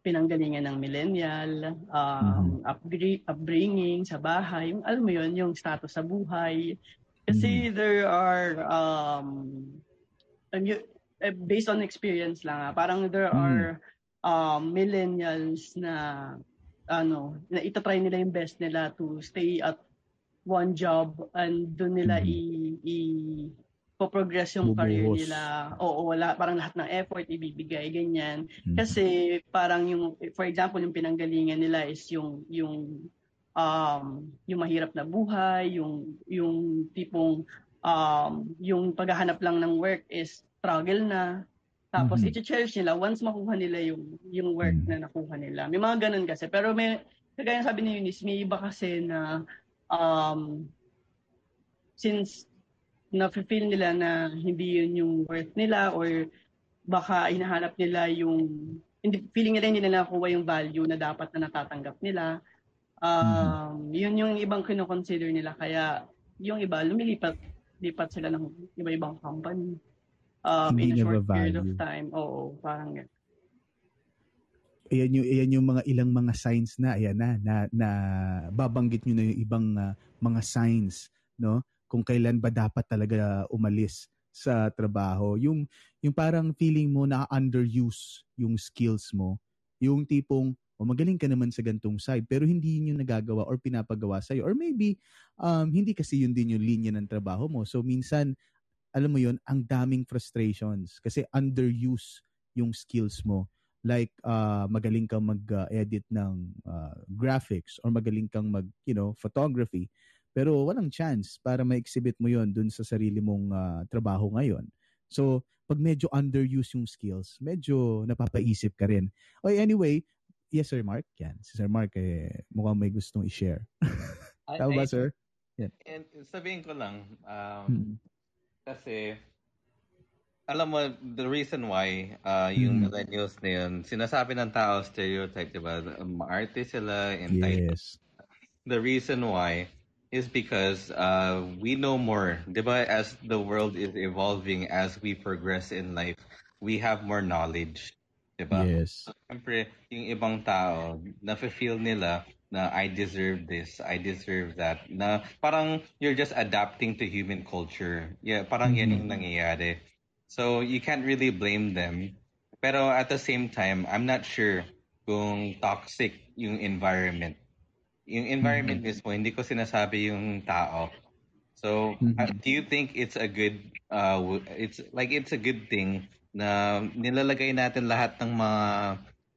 pinanggalingan ng millennial, um, upgra- upbringing sa bahay, yung, alam mo yun, yung status sa buhay. Kasi there are, um, you- eh, based on experience lang ah, parang there Mm. are um, millennials na ano, na itatry nila yung best nila to stay at one job and doon nila Mhm. i, i progress yung career Bubuhos. nila. Oo, wala parang lahat ng effort ibibigay ganyan. Mhm. Kasi parang yung for example yung pinanggalingan nila is yung yung um yung mahirap na buhay, yung yung tipong um yung paghahanap lang ng work is struggle na. Tapos Mhm. i-cherish nila once makuha nila yung yung work Mhm. na nakuha nila. May mga ganun kasi. Pero may kagaya ng sabi ni Eunice, may iba kasi na um since na-feel nila na hindi yun yung worth nila or baka hinahanap nila yung hindi feeling nila hindi nila nakuha yung value na dapat na natatanggap nila. Um, yun yung ibang kino-consider nila kaya yung iba lumilipat lipat sila ng iba-ibang company. Um, Hindi in a short period of time. Oo, parang ganun. Ayan yung, ayan yung mga ilang mga signs na, ayan na, na, na babanggit nyo na yung ibang ah, mga signs, no? Kung kailan ba dapat talaga umalis sa trabaho. Yung, yung parang feeling mo na underuse yung skills mo. Yung tipong, o magaling ka naman sa gantong side, pero hindi yun yung nagagawa or pinapagawa sa'yo. Or maybe, um, hindi kasi yun din yung linya ng trabaho mo. So, minsan, alam mo yun, ang daming frustrations kasi underuse yung skills mo like uh, magaling kang mag-edit ng uh, graphics or magaling kang mag, you know, photography. Pero walang chance para ma-exhibit mo yon dun sa sarili mong uh, trabaho ngayon. So, pag medyo underuse yung skills, medyo napapaisip ka rin. Okay, anyway, yes sir Mark, yan. Si Sir Mark, eh, mukhang may gustong i-share. Tama ba sir? Yan. And sabihin ko lang, um, Hmm. kasi, alam mo, the reason why uh, yung Hmm. millennials na yun, sinasabi ng tao stereotype, di ba? Maarte sila, entitled. Yes. The reason why is because uh, we know more. Di ba? As the world is evolving, as we progress in life, we have more knowledge. Di ba? Yes. Siyempre, yung ibang tao, nafe-feel nila na I deserve this, I deserve that. Na parang you're just adapting to human culture. Yeah, parang yan yung nangyayari. So, you can't really blame them. Pero at the same time, I'm not sure kung toxic yung environment. Yung environment mismo, hindi ko sinasabi yung tao. So, uh, do you think it's a good, uh, it's like it's a good thing na nilalagay natin lahat ng mga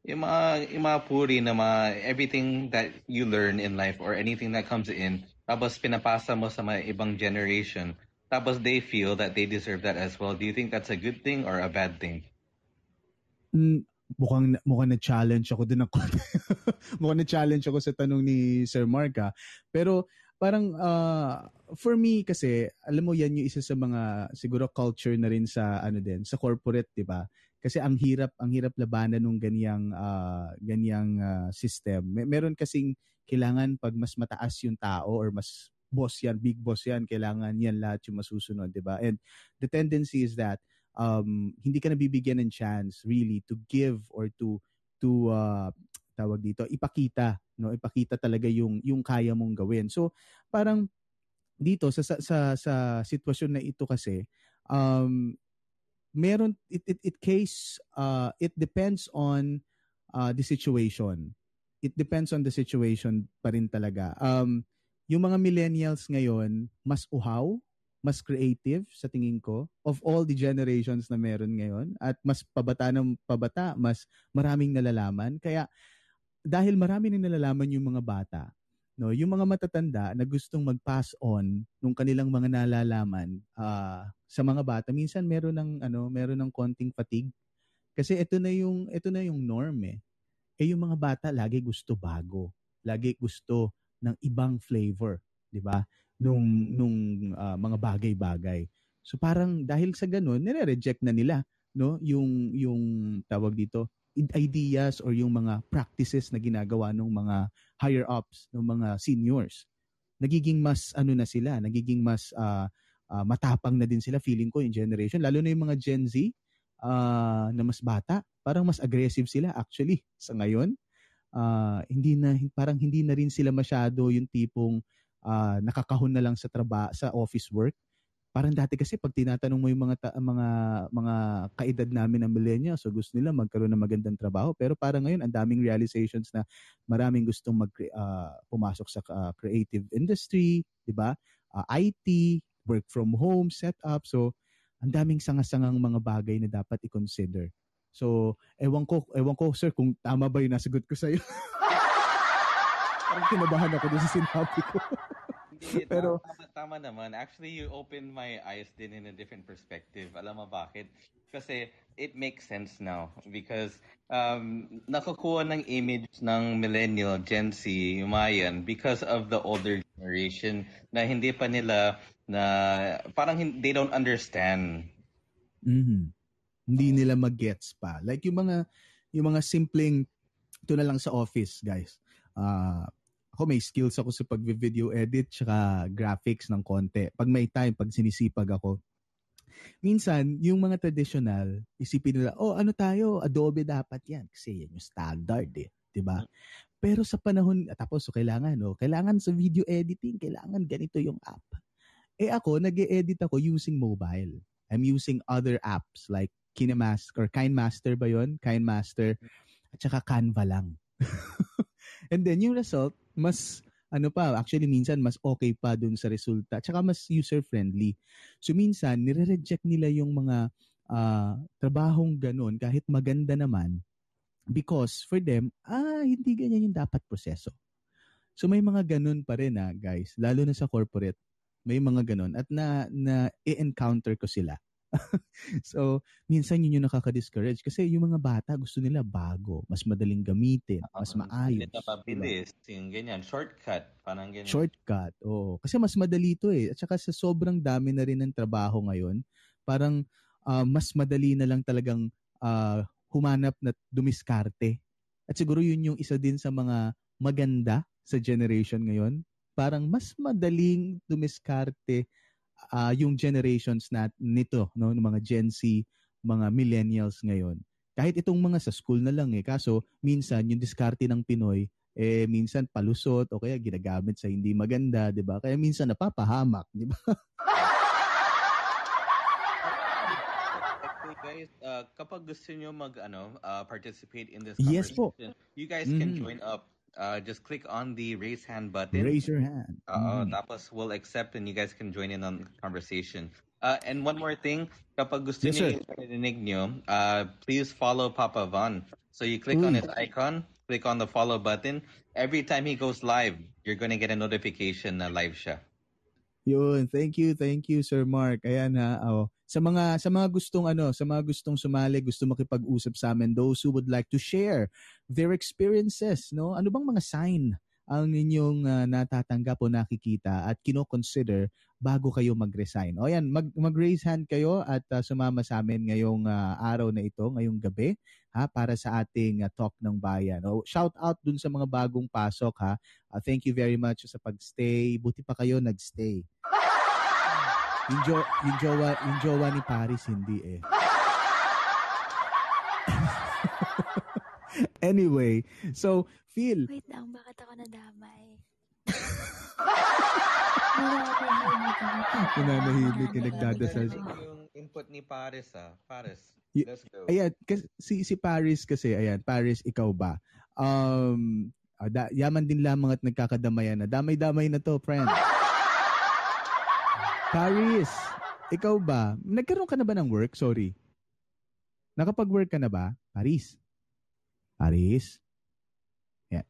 yung mga, yung mga puri na mga everything that you learn in life or anything that comes in tapos pinapasa mo sa mga ibang generation tapos they feel that they deserve that as well. Do you think that's a good thing or a bad thing? Mm, mukhang mukhang na-challenge ako din konti. mukhang na-challenge ako sa tanong ni Sir Mark ha. Pero parang uh, for me kasi alam mo yan yung isa sa mga siguro culture na rin sa ano din sa corporate 'di ba? Kasi ang hirap ang hirap labanan ng ganiyang uh, ganiyang uh, system. May, meron kasing kailangan pag mas mataas yung tao or mas boss yan big boss yan kailangan yan lahat yung masusunod 'di ba? And the tendency is that um, hindi ka nabibigyan ng chance really to give or to to uh, tawag dito ipakita no ipakita talaga yung yung kaya mong gawin. So parang dito sa sa sa, sa sitwasyon na ito kasi um meron it it, it case uh it depends on uh the situation. It depends on the situation pa rin talaga. Um yung mga millennials ngayon mas uhaw mas creative sa tingin ko of all the generations na meron ngayon at mas pabata ng pabata mas maraming nalalaman. Kaya dahil marami nang nalalaman yung mga bata, no, yung mga matatanda na gustong mag-pass on nung kanilang mga nalalaman uh, sa mga bata, minsan meron ng ano, meron ng konting fatigue. Kasi ito na yung ito na yung norm eh. Eh yung mga bata lagi gusto bago, lagi gusto ng ibang flavor, 'di ba? Nung nung uh, mga bagay-bagay. So parang dahil sa ganun, nire-reject na nila no yung yung tawag dito ideas or yung mga practices na ginagawa ng mga higher ups, ng mga seniors. Nagiging mas ano na sila, nagiging mas uh, uh, matapang na din sila feeling ko yung generation lalo na yung mga Gen Z uh, na mas bata, parang mas aggressive sila actually sa ngayon. Uh, hindi na parang hindi na rin sila masyado yung tipong uh, nakakahon na lang sa trabaho sa office work Parang dati kasi pag tinatanong mo yung mga ta- mga mga kaedad namin ng millennials, so gusto nila magkaroon ng magandang trabaho, pero parang ngayon ang daming realizations na maraming gustong mag uh, pumasok sa uh, creative industry, 'di ba? Uh, IT, work from home, setup. So ang daming sanga-sangang mga bagay na dapat i-consider. So, ewan ko, ewan ko sir kung tama ba yung nasagot ko sa iyo. Parang kinabahan ako doon sa sinabi ko. Hindi, Pero, tama, tama naman. Actually, you opened my eyes din in a different perspective. Alam mo bakit? Kasi it makes sense now because um, nakukuha ng image ng millennial, Gen Z, Mayan because of the older generation na hindi pa nila na parang they don't understand. Mm-hmm. Hindi nila mag-gets pa. Like yung mga yung mga simpleng ito na lang sa office, guys. Uh, ako may skills ako sa pag-video edit tsaka graphics ng konti. Pag may time, pag sinisipag ako. Minsan, yung mga traditional, isipin nila, oh, ano tayo, Adobe dapat yan. Kasi yan yung standard eh. ba? Pero sa panahon, tapos so kailangan, no? kailangan sa video editing, kailangan ganito yung app. Eh ako, nag edit ako using mobile. I'm using other apps like KineMaster or KineMaster ba yon? KineMaster at saka Canva lang. And then yung result, mas ano pa, actually minsan mas okay pa dun sa resulta. Tsaka mas user-friendly. So minsan, nire-reject nila yung mga uh, trabahong ganun kahit maganda naman because for them, ah, hindi ganyan yung dapat proseso. So may mga ganun pa rin ah, guys, lalo na sa corporate, may mga ganun at na na i-encounter ko sila. so, minsan yun yung nakaka-discourage kasi yung mga bata gusto nila bago, mas madaling gamitin, mas maayos. Ito mabilis, yung ganyan, shortcut, parang ganyan. Shortcut, oo. Kasi mas madali to eh. At saka sa sobrang dami na rin ng trabaho ngayon, parang uh, mas madali na lang talagang uh, humanap na dumiskarte. At siguro yun yung isa din sa mga maganda sa generation ngayon. Parang mas madaling dumiskarte uh, yung generations na nito no ng mga Gen Z, mga millennials ngayon. Kahit itong mga sa school na lang eh kaso minsan yung diskarte ng Pinoy eh minsan palusot o kaya ginagamit sa hindi maganda, 'di ba? Kaya minsan napapahamak, 'di ba? guys, uh, kapag gusto niyo mag ano, uh, participate in this yes po. you guys mm-hmm. can join up uh, just click on the raise hand button. Raise your hand. Uh, mm. Tapos we'll accept and you guys can join in on the conversation. Uh, and one more thing, kapag gusto yes, niyo yung nyo, uh, please follow Papa Von. So you click mm. on his icon, click on the follow button. Every time he goes live, you're going to get a notification na live siya. Yun, thank you, thank you Sir Mark. Ayan ha. Oh. Sa mga sa mga gustong ano, sa mga gustong sumali, gusto makipag-usap sa amin, those who would like to share their experiences, no? Ano bang mga sign ang inyong uh, natatanggap o nakikita at kino-consider bago kayo mag-resign. O yan, mag, mag-raise hand kayo at uh, sumama sa amin ngayong uh, araw na ito, ngayong gabi, ha, para sa ating uh, talk ng bayan. O, shout out dun sa mga bagong pasok ha. Uh, thank you very much sa pagstay. Buti pa kayo nagstay. Yung, jo, yung, jowa, yung jowa ni Paris, hindi eh. anyway, so, Phil. Wait lang, bakit ako nadamay? Nananahimik ka, nagdadasal. Yung input ni Paris ah. Paris, let's go. Ayan, kasi, si, si Paris kasi, ayan, Paris, ikaw ba? Um, ah, da, yaman din lamang at nagkakadamayan na. Damay-damay na to, friend. Paris, ikaw ba? Nagkaroon ka na ba ng work? Sorry. Nakapag-work ka na ba? Paris. Paris. Yeah.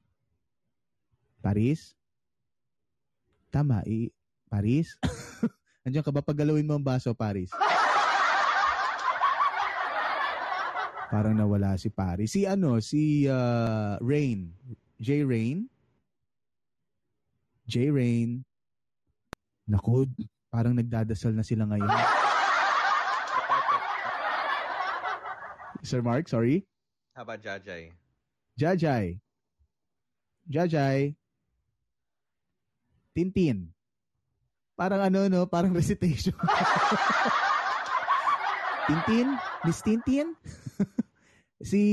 Paris. Tama. I, Paris. Andiyan ka ba? Paggalawin mo ang baso, Paris. Parang nawala si Paris. Si ano? Si uh, Rain. J. Rain. J. Rain. Naku, parang nagdadasal na sila ngayon. Sir Mark, sorry. How about Jajay? Jajay. Jajay. Tintin. Parang ano, no? Parang recitation. Tintin? Miss Tintin? si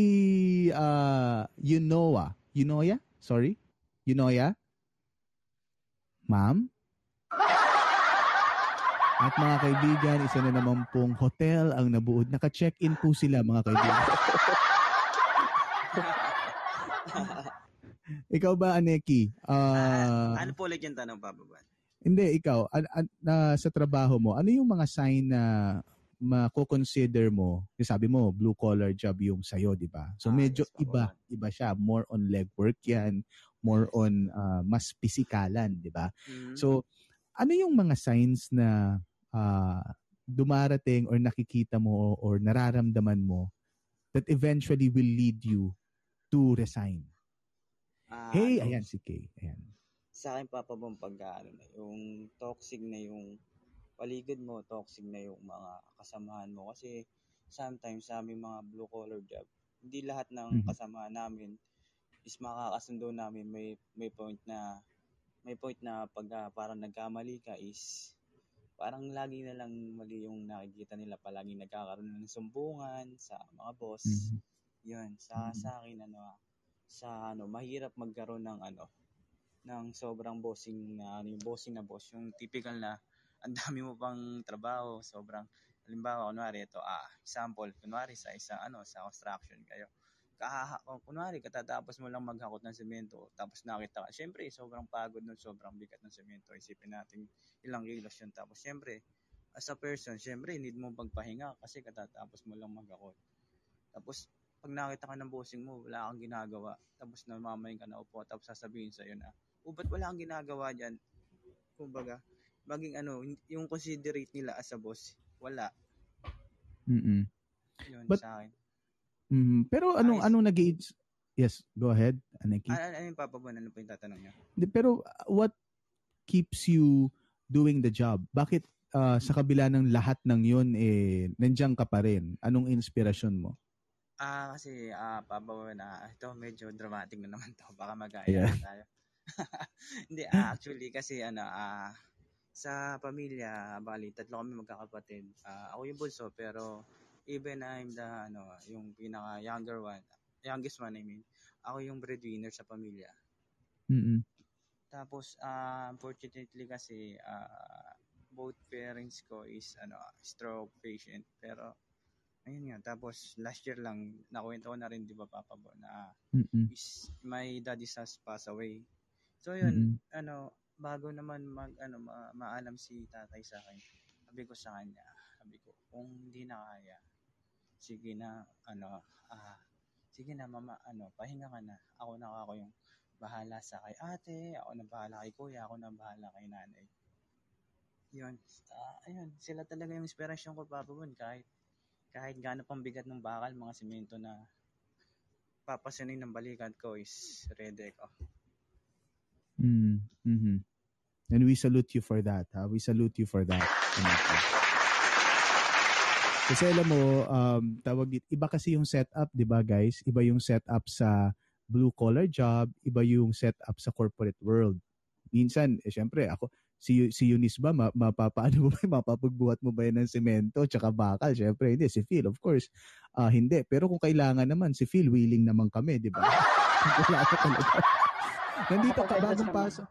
uh, Yunoa. Yunoya? Sorry? Yunoya? Ma'am? At mga kaibigan, isa na naman pong hotel ang nabuod. Naka-check-in po sila mga kaibigan. ikaw ba, Aneki? Uh, ano po ulit yung tanong, Papa Ban? Hindi, ikaw. An, an, na, sa trabaho mo, ano yung mga sign na mako-consider mo? Sabi mo, blue-collar job yung sa'yo, di ba? So Ah, medyo yes, iba. Ban. Iba siya. More on legwork yan. More on uh, mas pisikalan, di ba? Mhm. So, ano yung mga signs na uh, dumarating or nakikita mo or nararamdaman mo that eventually will lead you to resign? Ah, hey, ano, ayan si Kay. Ayan. sa akin papa pag ano na yung toxic na yung paligid mo, toxic na yung mga kasamahan mo kasi sometimes sa aming mga blue collar job, hindi lahat ng Mhm. kasamahan namin is makakasundo namin may may point na may point na pag ah, parang nagkamali ka is parang lagi na lang mali yung nakikita nila palagi nagkakaroon ng sumbungan sa mga boss. Mhm. Yun, sa Mhm. sa akin ano ah, sa ano, mahirap magkaroon ng ano ng sobrang bossing na ano, yung bossing na boss, yung typical na ang dami mo pang trabaho, sobrang halimbawa kunwari ito ah example kunwari sa isang ano sa construction kayo kahaha kunwari katatapos mo lang maghakot ng semento tapos nakita ka syempre sobrang pagod nun sobrang bigat ng semento isipin natin ilang kilos yun. Tapos syempre as a person syempre need mo pagpahinga kasi katatapos mo lang maghakot. Tapos pag nakita ka ng bossing mo wala kang ginagawa tapos namamayin ka na upo tapos sasabihin sa'yo na o ba't wala kang ginagawa dyan? Kumbaga maging ano yung considerate nila as a boss wala. Mm-mm. yun But- sa akin Mhm. Pero anong Ayos. anong nag Yes, go ahead, Aneki. ano, ano yung papa ano po yung tatanong niya Di- Pero uh, what keeps you doing the job? Bakit uh, sa kabila ng lahat ng 'yon eh nandiyan ka pa rin? Anong inspirasyon mo? Ah, kasi ah Papa na ito medyo dramatic na naman to. Baka magaya Yeah. tayo. Hindi, ah, actually kasi ano ah sa pamilya, bali tatlo kami magkakapatid. Ah, ako yung bunso pero even I'm the ano, yung pinaka younger one, youngest one I mean. Ako yung breadwinner sa pamilya. Mm. Tapos ah unfortunately kasi ah both parents ko is ano stroke patient pero ayun nga tapos last year lang nakwento ko na rin di ba Papa Bo na Mm. is my daddy has passed away. So yun, Mm. ano, bago naman mag ano ma- maalam si tatay sa akin. Sabi ko sa kanya, sabi ko, kung hindi na kaya, sige na ano, ah, sige na mama, ano, pahinga ka na. Ako na ako yung bahala sa kay ate, ako na bahala kay kuya, ako na bahala kay nanay. Yun. Ah, ayun, sila talaga yung inspirasyon ko, Papa Bon. Kahit, kahit gaano pang bigat ng bakal, mga simento na papasunin ng balikat ko is ready ko. Mm, mhm. And we salute you for that. Ha? We salute you for that. Timothy. Kasi alam mo, um, tawag dito, iba kasi yung setup, di ba guys? Iba yung setup sa blue collar job, iba yung setup sa corporate world. Minsan, eh, syempre, ako, si, si Eunice ba, ma, mapapaano mo ba, mapapagbuhat mo ba yan ng semento, tsaka bakal? Syempre, hindi. Si Phil, of course, ah hindi. Pero kung kailangan naman, si Phil, willing naman kami, di ba? Wala ko talaga. Nandito ka, bagong pasok.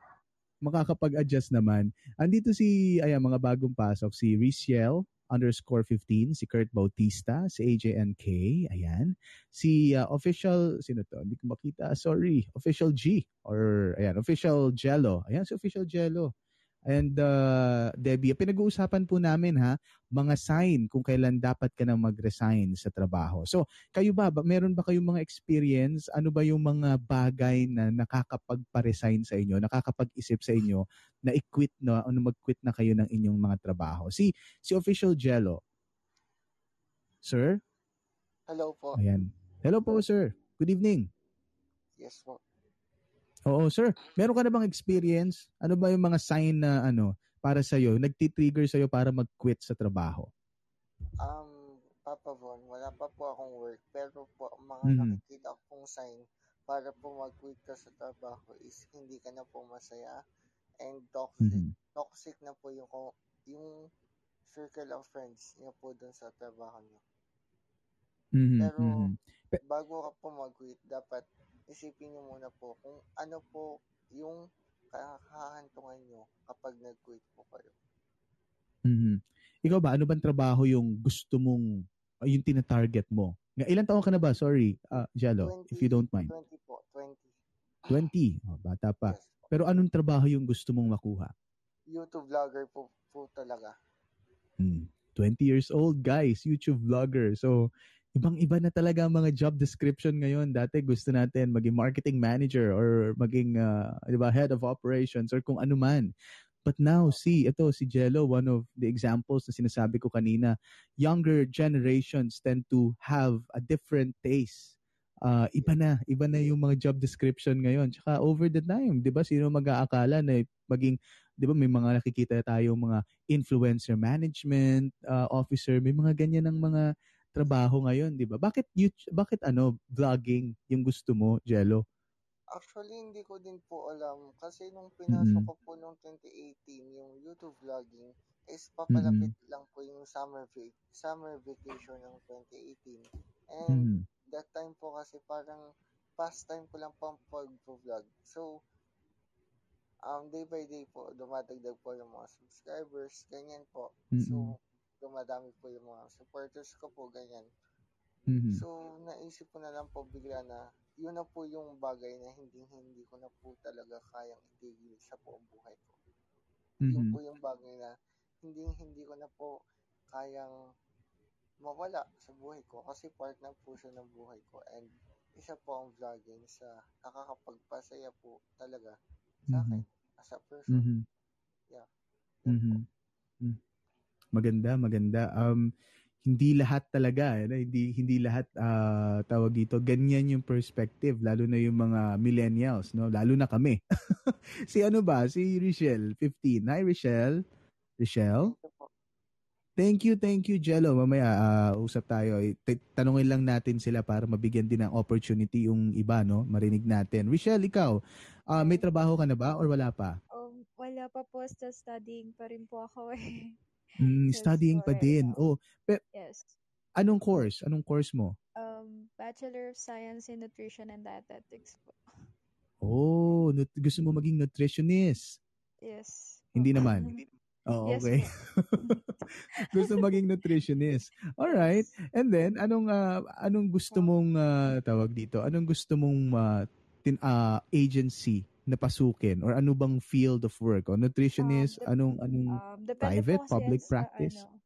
Makakapag-adjust naman. Andito si, ayan, mga bagong pasok, si Riciel underscore 15, si Kurt Bautista, si AJNK, ayan. Si uh, official, sino to? Hindi ko makita, sorry. Official G, or ayan, official Jello. Ayan, si official Jello. And uh, Debbie, pinag-uusapan po namin ha, mga sign kung kailan dapat ka na mag-resign sa trabaho. So, kayo ba, ba meron ba kayong mga experience? Ano ba yung mga bagay na nakakapagpa-resign sa inyo, nakakapag-isip sa inyo na i-quit na, ano mag-quit na kayo ng inyong mga trabaho? Si si Official Jello. Sir? Hello po. Ayan. Hello po, sir. Good evening. Yes po. Oo, sir. Meron ka na bang experience? Ano ba yung mga sign na ano para sa iyo, nagti-trigger sa iyo para mag-quit sa trabaho? Um, Papa Von, wala pa po akong work, pero po, ang mga Mhm. nakikita kong sign para po mag-quit ka sa trabaho is hindi ka na po masaya and toxic. Mhm. Toxic na po yung, yung circle of friends niyo po dun sa trabaho niyo. Mhm. Pero mhm. bago ka po mag-quit, dapat isipin niyo muna po kung ano po yung kakahantungan niyo kapag nag-quit po kayo. Mhm. Ikaw ba, ano bang trabaho yung gusto mong, uh, yung tina-target mo? Nga, ilan taon ka na ba? Sorry, uh, Jello, if you don't mind. 20 po, 20. 20. Oh, bata pa. Yes. Pero anong trabaho yung gusto mong makuha? YouTube vlogger po, po talaga. Hmm. 20 years old, guys. YouTube vlogger. So, ibang-iba na talaga ang mga job description ngayon. Dati gusto natin maging marketing manager or maging, uh, di ba, head of operations or kung ano man. But now, see, ito, si Jello, one of the examples na sinasabi ko kanina, younger generations tend to have a different taste. Uh, iba na, iba na yung mga job description ngayon. Tsaka over the time, di ba, sino mag-aakala na maging, di ba, may mga nakikita tayo mga influencer management uh, officer, may mga ganyan ng mga trabaho ngayon, di ba? Bakit, YouTube, bakit ano, vlogging yung gusto mo, Jello? Actually, hindi ko din po alam. Kasi nung pinasok Mhm. ko po nung 2018, yung YouTube vlogging, is papalapit Mhm. lang po yung summer vac- summer vacation ng 2018. And Mhm. that time po kasi parang pastime ko lang po ang pag-vlog. So, um, day by day po, dumadagdag po yung mga subscribers, ganyan po. Mhm. So, dumadami po yung mga supporters ko po, ganyan. Mhm. So, naisip ko na lang po bigla na yun na po yung bagay na hindi hindi ko na po talaga kayang itigil sa buong buhay ko. Yun Mhm. po yung bagay na hindi hindi ko na po kayang mawala sa buhay ko kasi part na po siya ng buhay ko and isa po ang vlogging sa nakakapagpasaya po talaga sa akin as a person. Mhm. Yeah. Yun po. Mhm. Maganda, maganda. Um hindi lahat talaga, eh, hindi hindi lahat ah, tawag dito, ganyan yung perspective lalo na yung mga millennials, no? Lalo na kami. si ano ba? Si Richelle, 15. Hi Richelle. Richelle? Thank you. Thank you, Jello. Mamaya ah, usap tayo. Eh, tanungin lang natin sila para mabigyan din ng opportunity yung iba, no? Marinig natin. Richelle, ikaw, ah, may trabaho ka na ba or wala pa? Um, wala pa po, still studying pa rin po ako eh. Mm, studying pa din. Oh, pe- Yes. anong course? Anong course mo? Um, Bachelor of Science in Nutrition and Dietetics po. Oh, nut- gusto mo maging nutritionist? Yes. Hindi po. naman. Oh, Yes okay. po. gusto maging nutritionist. All right. And then anong ah, anong gusto mong ah, tawag dito? Anong gusto mong ah, tin, ah, agency na pasukin or ano bang field of work? O nutritionist, Um, anong anong Um, private, public yan sa, practice? ano,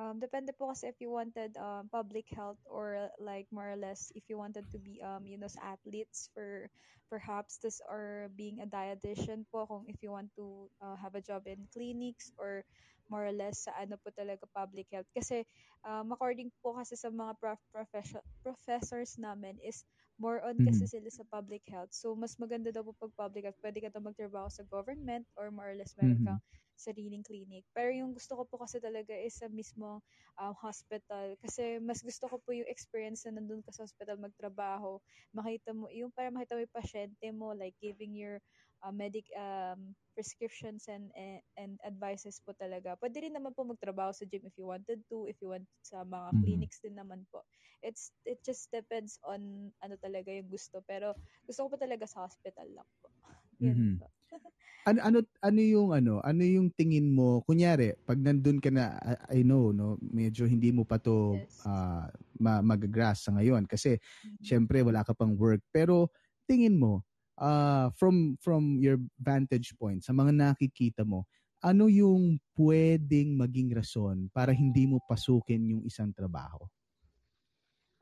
Um, depende po kasi if you wanted um, public health or like more or less if you wanted to be um, you know, athletes for perhaps this or being a dietitian po kung if you want to uh, have a job in clinics or more or less sa ano po talaga public health. Kasi um, according po kasi sa mga prof- professor, professors namin is more on kasi Mhm. sila sa public health. So, mas maganda daw po pag public health. Pwede ka daw magtrabaho sa government or more or less meron Mhm. kang sariling clinic. Pero yung gusto ko po kasi talaga is sa mismong um, hospital. Kasi mas gusto ko po yung experience na nandun ka sa hospital magtrabaho. Makita mo, yung para makita mo yung pasyente mo, like giving your uh, medic um, prescriptions and, and and advices po talaga. Pwede rin naman po magtrabaho sa gym if you wanted to, if you want sa mga Mhm. clinics din naman po. It's it just depends on ano talaga yung gusto. Pero gusto ko pa talaga sa hospital lang po. Yun Mhm. po. Ano ano ano yung ano, ano yung tingin mo kunyari pag nandun ka na I, I know no, medyo hindi mo pa to Yes. ah, ma- sa ngayon kasi Mhm. syempre wala ka pang work pero tingin mo ah from from your vantage point sa mga nakikita mo ano yung pwedeng maging rason para hindi mo pasukin yung isang trabaho?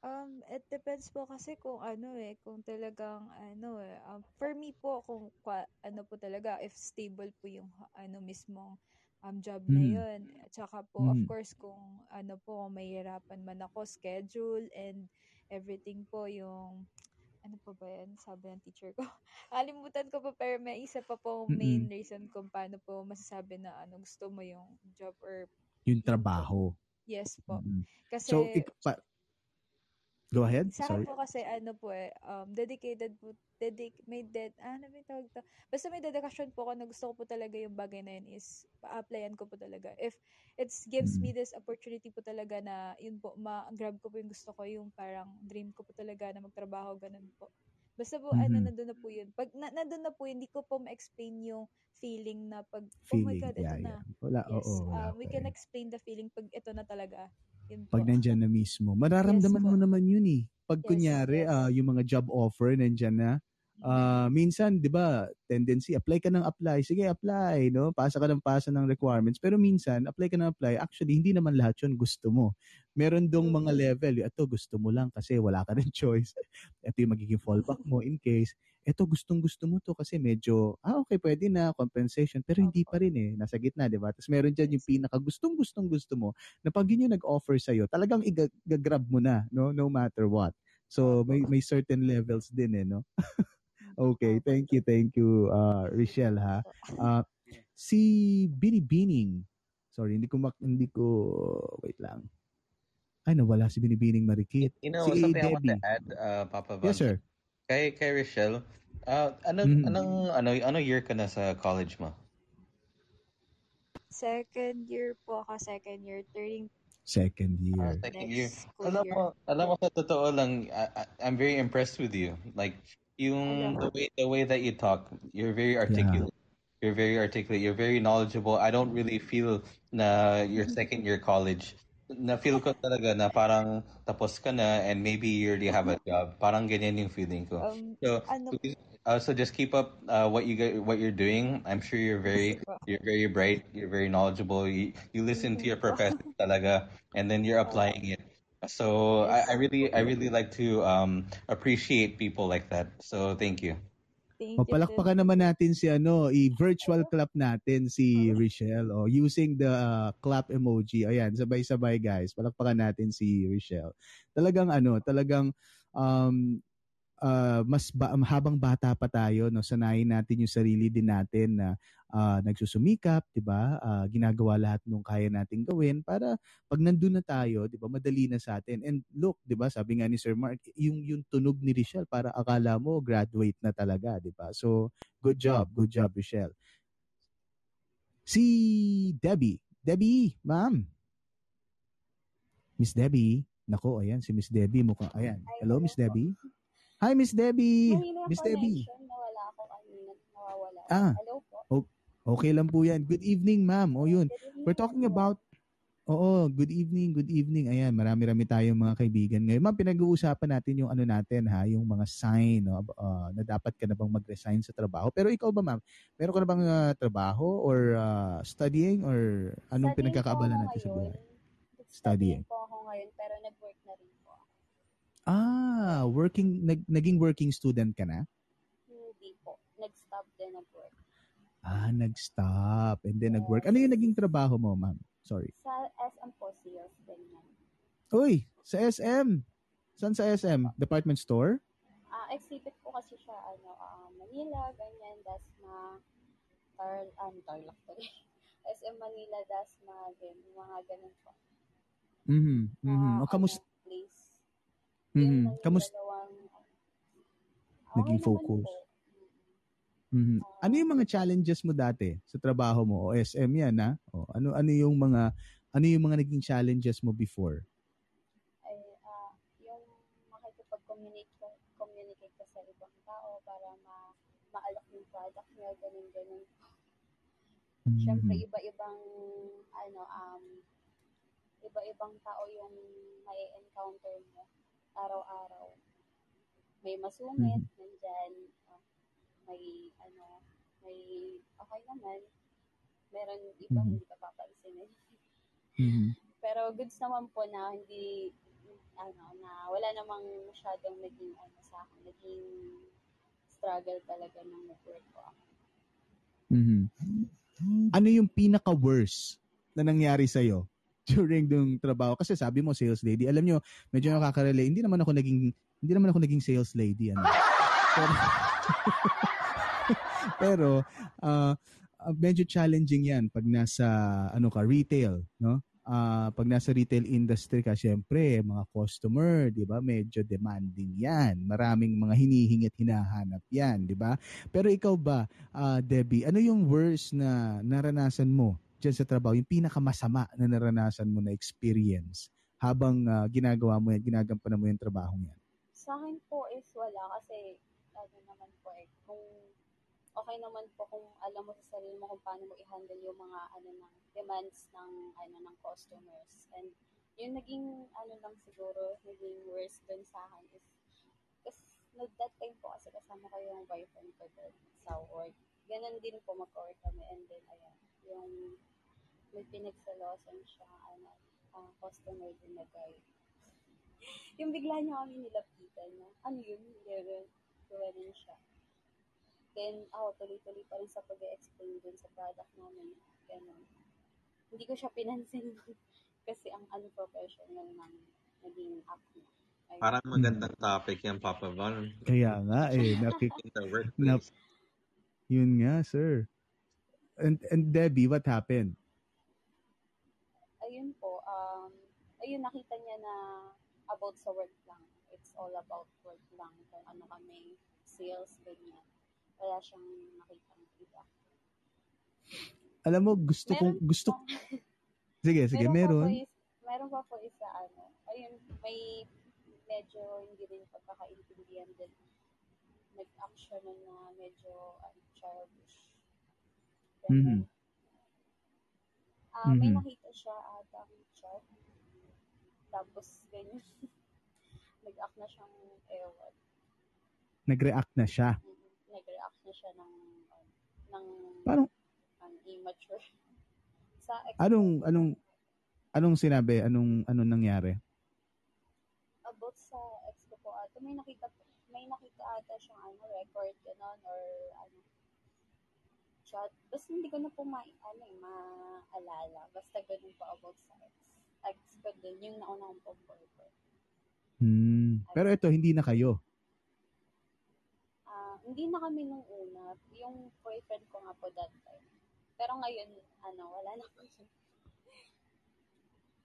Um, it depends po kasi kung ano eh, kung talagang ano eh, um, for me po kung kwa, ano po talaga if stable po yung ano mismong um, job na Mhm. yun. At saka po of Mhm. course kung ano po kung mahihirapan man ako schedule and everything po yung ano po ba yan? Sabi ng teacher ko. Kalimutan ko po pero may isa pa po main Mm-mm. reason kung paano po masasabi na ano gusto mo yung job or Yung trabaho. Yes po. Mm-mm. Kasi So ik- pa- Go ahead. Sa Sorry. po kasi ano po eh, um, dedicated po, dedic may ded, ah, ano may tawag to? Basta may dedication po ako na gusto ko po talaga yung bagay na yun is, pa-applyan ko po talaga. If it gives me this opportunity po talaga na, yun po, ma-grab ko po yung gusto ko, yung parang dream ko po talaga na magtrabaho, ganun po. Basta po, ano, Mhm. nandun na po yun. Pag na, nandun na po, hindi ko po ma-explain yung feeling na pag, oh my Feeling. God, ito Yeah, na. yeah. Wala, Yes, oo, wala um, we pa can eh. explain the feeling pag ito na talaga. Yun po. Pag nandyan na mismo. Yes Mararamdaman po. mo naman yun eh. Pag Yes, kunyari, yes. ah, yung mga job offer nandyan na, ah, minsan, di ba, tendency, apply ka ng apply. Sige, apply, no? Pasa ka ng pasa ng requirements. Pero minsan, apply ka ng apply. Actually, hindi naman lahat yun gusto mo. Meron dong mga True. level. Ito, gusto mo lang kasi wala ka ng choice. Ito yung magiging fallback mo in case. Ito, gustong gusto mo to kasi medyo, ah, okay, pwede na, compensation. Pero hindi pa rin eh. Nasa gitna, di ba? Tapos meron dyan yung pinaka gustong gustong gusto mo na pag yun yung nag-offer sa'yo, talagang i-grab mo na, no? No matter what. So, may may certain levels din eh, no? Okay, thank you, thank you, uh, Richelle, ha? Uh, si Binibining, sorry, hindi ko, mak- hindi ko, wait lang. Ay, nawala si Binibining Marikit. You know, Si something I want to Debbie. add, uh, Papa Yes, Vance. sir. Kay, kay Rochelle, uh, anong, Mhm. anong, ano, ano year ka na sa college mo? Second year po ako, second year, turning Second Uh, year. second year. next Alam year. mo, alam mo sa totoo lang, I, I- I'm very impressed with you. Like, yung the way, the way that you talk, you're very Yeah. articulate. You're very articulate. You're very knowledgeable. I don't really feel na your second year college. Na feel ko talaga na parang tapos ka na and maybe you already have a job. Parang ganyan yung feeling ko. Um, So, ano uh, so just keep up uh, what you get, what you're doing. I'm sure you're very you're very bright. You're very knowledgeable. You, you listen to your professor talaga, and then you're applying it. So I, I really I really like to um appreciate people like that. So thank you. Thank O you din palakpakan po. naman natin si ano, i-virtual clap natin si Richelle oh, using the uh, clap emoji. Ayan, sabay-sabay guys. Palakpakan natin si Richelle. Talagang ano, talagang um uh, mas ba, habang bata pa tayo, no, sanayin natin yung sarili din natin na uh, nagsusumikap, 'di ba? Uh, ginagawa lahat ng kaya nating gawin para pag nandun na tayo, 'di ba, madali na sa atin. And look, 'di ba, sabi nga ni Sir Mark, yung yung tunog ni Richelle para akala mo graduate na talaga, 'di ba? So, good job, good job, Richelle. Si Debbie. Debbie, ma'am. Miss Debbie. Nako, ayan, si Miss Debbie mukha. Ayan. Hello, Miss Debbie. Hi, Miss Debbie. Miss Debbie. nawala ako kanina, nawawala. Ah, Hello po. okay lang po yan. Good evening, ma'am. O yun. We're talking about Oo, good evening, good evening. Ayan, marami-rami tayong mga kaibigan ngayon. Ma'am, pinag-uusapan natin yung ano natin ha, yung mga sign no, uh, na dapat ka na bang mag-resign sa trabaho. Pero ikaw ba, ma'am? Meron ka na bang uh, trabaho or uh, studying or anong Studying po pinagkakaabala ako natin sa buhay? Studying. po ako ngayon, pero nag-work na rin. Ah, working, nag, naging working student ka na? Hindi po. Nag-stop din nag-work. Ah, nag-stop and then nag-work. Ano yung naging trabaho mo, ma'am? Sorry. Sa SM po, sales, ganyan. Uy, sa SM. Saan sa SM? Department store? Ah, exhibit po kasi siya, ano, ah, Manila, ganyan, Dasma, Tar, um, Tarlac to SM Manila, Dasma, din, mga ganun po. Mhm. Mhm. Ah, O kamusta? Ano, Mhm. yung Kamusta ah, naging naman focus? po. Mhm. Ano yung mga challenges mo dati sa trabaho mo? O SM yan, ha? O, ano ano yung mga ano yung mga naging challenges mo before? ay ah yung makikipag-communicate communicate ka sa ibang tao para ma maalok yung product niya, ganun ganun. Siyempre Mhm. iba-ibang ano um iba-ibang tao yung may encounter mo araw-araw. May masungit, Mhm. nandyan, ah, may ano, may okay naman. Meron iba Mhm. hindi ka papansinin. Mhm. Pero goods naman po na hindi ano na wala namang masyadong naging ano sa akin, naging struggle talaga nung nag-work ko ako. Mhm. Ano yung pinaka-worst na nangyari sa'yo during yung trabaho? Kasi sabi mo, sales lady. Alam nyo, medyo nakaka-relate. Hindi naman ako naging, hindi naman ako naging sales lady. Ano. Pero, pero ah, medyo challenging yan pag nasa ano ka retail no Ah, pag nasa retail industry ka syempre mga customer di ba medyo demanding yan maraming mga hinihingit hinahanap yan di ba pero ikaw ba ah, Debbie ano yung worst na naranasan mo diyan sa trabaho yung pinakamasama na naranasan mo na experience habang ah, ginagawa mo yan ginagampanan mo yung trabaho yan Sa akin po is wala kasi ano naman po eh kung okay naman po kung alam mo sa sarili mo kung paano mo i-handle yung mga ano ng demands ng ano ng customers. And yung naging ano lang siguro naging worst dun sa akin is kasi no, that time po kasi kasama ko yung boyfriend ko dun sa work ganun din po mag-work kami and then ayan yung may pinagsalosan siya ano ang customer din na guy yung bigla niya kami nilapitan na ano yun ganun ganun siya then ako tuloy-tuloy pa rin sa pag-explain dun sa product namin ganun hindi ko siya pinansin kasi ang unprofessional namin naging act niya. Ayun. Parang magandang topic yan, Papa Von. kaya nga eh nakik In the workplace. na, yun nga sir and and Debbie what happened Ayun po, um, ayun nakita niya na about sa work lang. It's all about work lang. Kung ano kami, sales, ganyan. Wala siyang nakita iba. alam mo gusto kong Meron gusto pa- sige sige Pa po meron is, meron pa po isa ano, ayun, may medyo hindi rin pagkakaintindihan din. Nag-act siya nun na medyo ano, childish. Mhm. Ah, may Mhm. nakita siya atang chat. Tapos ganyan. Nag-act na siyang ewan. nag-react na siya Mhm. Nag-react na siya ng ano, ng Parang- ano, immature. Sa ex anong anong anong sinabi anong anong nangyari about sa ex ko po ata, may nakita po, may nakita ata siyang ano, record ganon or ano, chat. Basta hindi ko na po ma, ano, eh, maalala. Basta ganun po about sa ex. Ex ko din, yung nauna kong pong boyfriend. hmm. pero ito hindi na kayo Ah, hindi na kami nung una. Yung boyfriend ko nga po that time. Pero ngayon, ano, wala na po.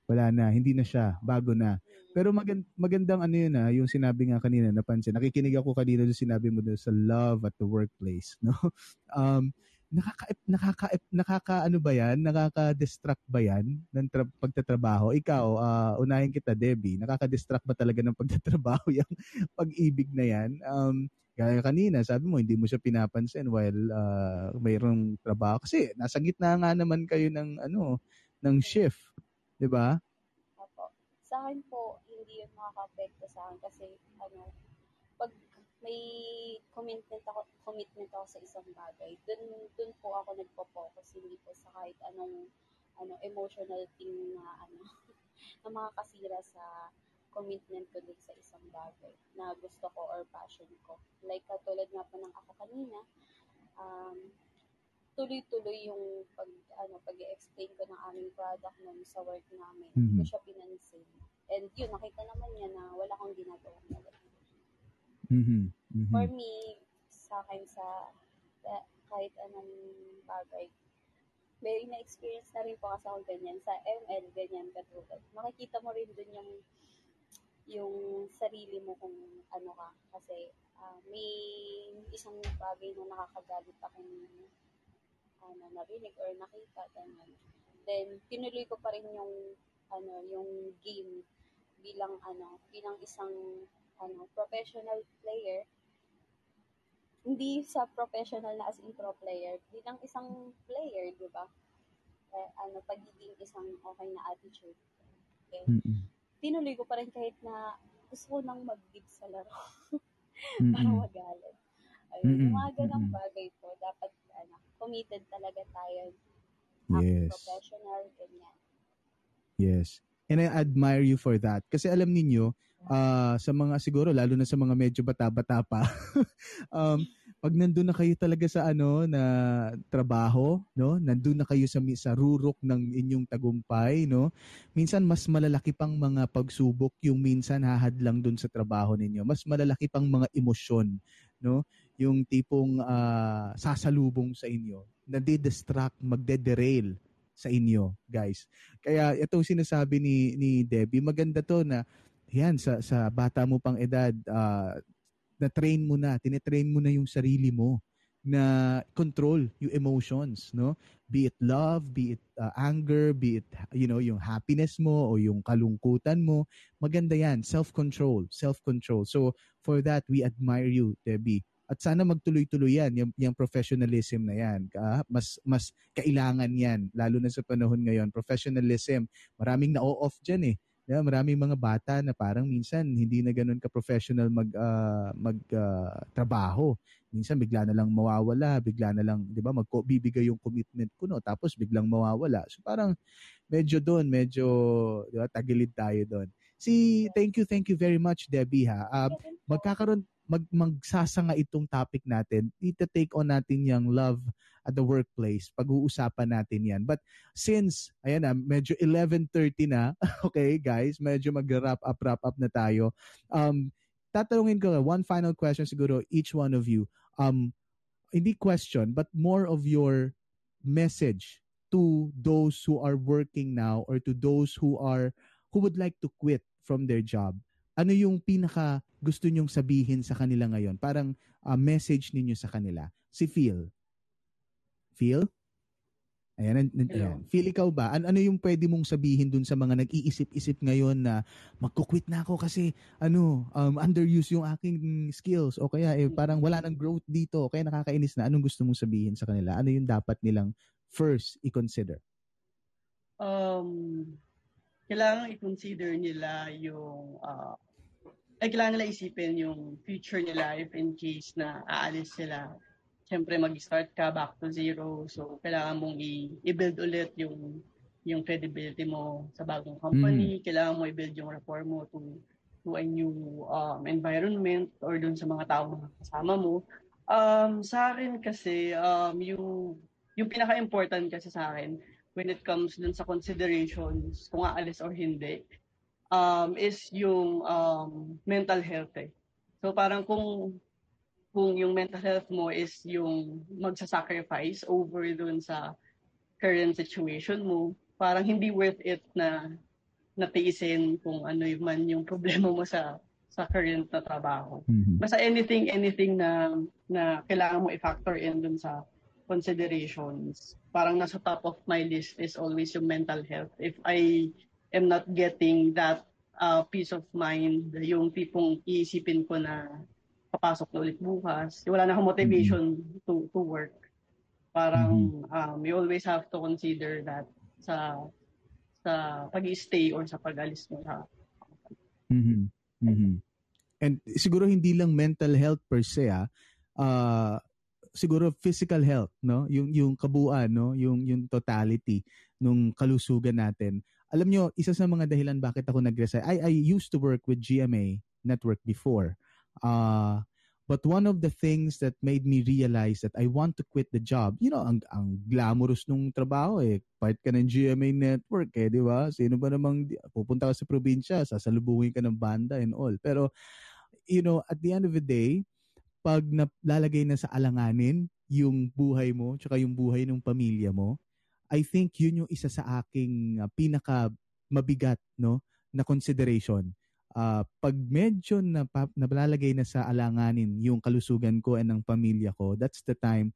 Wala na hindi na siya bago na. Pero magand- magandang ano yun ah, yung sinabi nga kanina napansin nakikinig ako kanina doon sinabi mo doon sa love at the workplace no? Um nakaka nakaka nakaka ano ba yan? Nakaka-distract ba yan ng tra- pagtatrabaho? Ikaw ah, unahin kita Debbie nakaka-distract ba talaga ng pagtatrabaho yung pag-ibig na yan? Um gaya kanina sabi mo hindi mo siya pinapansin while ah, mayroong trabaho. Kasi nasa gitna nga naman kayo ng ano ng shift 'di ba Opo. Sa akin po, hindi yun makaka-apekto sa akin kasi, ano, pag may commitment ako, commitment ako sa isang bagay, dun, dun po ako nagpo-focus, hindi po sa kahit anong, ano, emotional thing na, ano, na makakasira sa commitment ko dun sa isang bagay na gusto ko or passion ko. Like katulad nga po ng ako kanina, um, tuloy-tuloy yung pag ano pag-explain ko ng aming product nun sa work namin. Ko Mhm. siya pinansin. And yun, nakita naman niya na wala akong ginagawa mali. Mhm. Mhm. For me, sa akin sa eh, kahit anong bagay, may na-experience na rin po kasi ako ganyan sa ML, ganyan katulad. Makikita mo rin dun yung yung sarili mo kung ano ka. Kasi ah, may isang bagay na nakakagalit akong ano, narinig or nakita, ganyan. Then, tinuloy ko pa rin yung ano, yung game bilang ano, bilang isang ano, professional player hindi sa professional na as in pro player, bilang isang player, di ba? Eh, ano, pagiging isang okay na attitude. Okay. Tinuloy ko pa rin kahit na gusto ko nang mag-give sa laro. Mm-mm. para magalit. Ayun, mga ganang bagay po, dapat committed talaga tayo. Yes. Professional, ganyan. Yes. And I admire you for that. Kasi alam ninyo, ah, sa mga siguro lalo na sa mga medyo bata-bata pa, um, pag nandun na kayo talaga sa ano na trabaho, no? Nandun na kayo sa sa rurok ng inyong tagumpay, no? Minsan mas malalaki pang mga pagsubok yung minsan hahadlang dun sa trabaho ninyo. Mas malalaki pang mga emosyon, no? Yung tipong ah, sasalubong sa inyo, na distract, magde-derail sa inyo, guys. Kaya itong sinasabi ni ni Debbie, maganda to na yan sa sa bata mo pang edad, ah, na train mo na, tinetrain mo na yung sarili mo na control yung emotions, no? Be it love, be it uh, anger, be it you know, yung happiness mo o yung kalungkutan mo, maganda yan, self-control, self-control. So for that we admire you, Debbie. At sana magtuloy-tuloy yan, yung, yung professionalism na yan. Ka? Mas mas kailangan yan, lalo na sa panahon ngayon. Professionalism, maraming na-off dyan eh. Yeah, maraming mga bata na parang minsan hindi na ganun ka-professional mag ah, mag ah, trabaho. Minsan bigla na lang mawawala, bigla na lang, 'di ba, magbibigay yung commitment ko no, tapos biglang mawawala. So parang medyo doon, medyo 'di ba, tagilid tayo doon. Si thank you, thank you very much Debbie ha. Ah, magkakaroon mag magsasanga itong topic natin. Ito take on natin yung love at the workplace. Pag-uusapan natin 'yan. But since ayan na, medyo 11:30 na, okay guys, medyo mag-wrap up wrap up na tayo. Um tatanungin ko one final question siguro each one of you. Um hindi question but more of your message to those who are working now or to those who are who would like to quit from their job. Ano yung pinaka gusto nyong sabihin sa kanila ngayon? Parang uh, message ninyo sa kanila. Si Phil. Phil? Ayan, nan- ayan. Phil, ikaw ba? An- ano yung pwede mong sabihin dun sa mga nag-iisip-isip ngayon na magkukwit na ako kasi ano, um, underuse yung aking skills o kaya eh, parang wala nang growth dito kaya nakakainis na. Anong gusto mong sabihin sa kanila? Ano yung dapat nilang first i-consider? um, kailangan i-consider nila yung uh, ay kailangan nila isipin yung future nila if in case na aalis sila. Siyempre mag-start ka back to zero. So kailangan mong i- i-build ulit yung yung credibility mo sa bagong company. Kailangan mo i-build yung rapport mo to to a new um, environment or dun sa mga tao na kasama mo. Um, sa akin kasi, um, yung, yung pinaka-important kasi sa akin, when it comes dun sa considerations kung aalis or hindi, um, is yung um, mental health eh. So parang kung kung yung mental health mo is yung magsasacrifice over dun sa current situation mo, parang hindi worth it na natiisin kung ano yung man yung problema mo sa sa current na trabaho. Basta anything anything na na kailangan mo i-factor in dun sa considerations. Parang nasa top of my list is always yung mental health. If I am not getting that uh, peace of mind, yung tipong iisipin ko na papasok na ulit bukas, wala na akong motivation to to work. Parang um, you always have to consider that sa sa pag-stay or sa pag-alis mo sa Mhm. Mhm. And siguro hindi lang mental health per se ah. Ah, siguro physical health, no? Yung yung kabuuan, no? Yung yung totality nung kalusugan natin alam nyo, isa sa mga dahilan bakit ako nag-resign, I, I used to work with GMA Network before. Uh, but one of the things that made me realize that I want to quit the job, you know, ang, ang glamorous nung trabaho eh. Part ka ng GMA Network eh, di ba? Sino ba namang, pupunta ka sa probinsya, sasalubungin ka ng banda and all. Pero, you know, at the end of the day, pag nalalagay na sa alanganin yung buhay mo, tsaka yung buhay ng pamilya mo, I think yun yung isa sa aking uh, pinaka mabigat no na consideration. Uh, pag medyo na nalalagay na sa alanganin yung kalusugan ko and ng pamilya ko, that's the time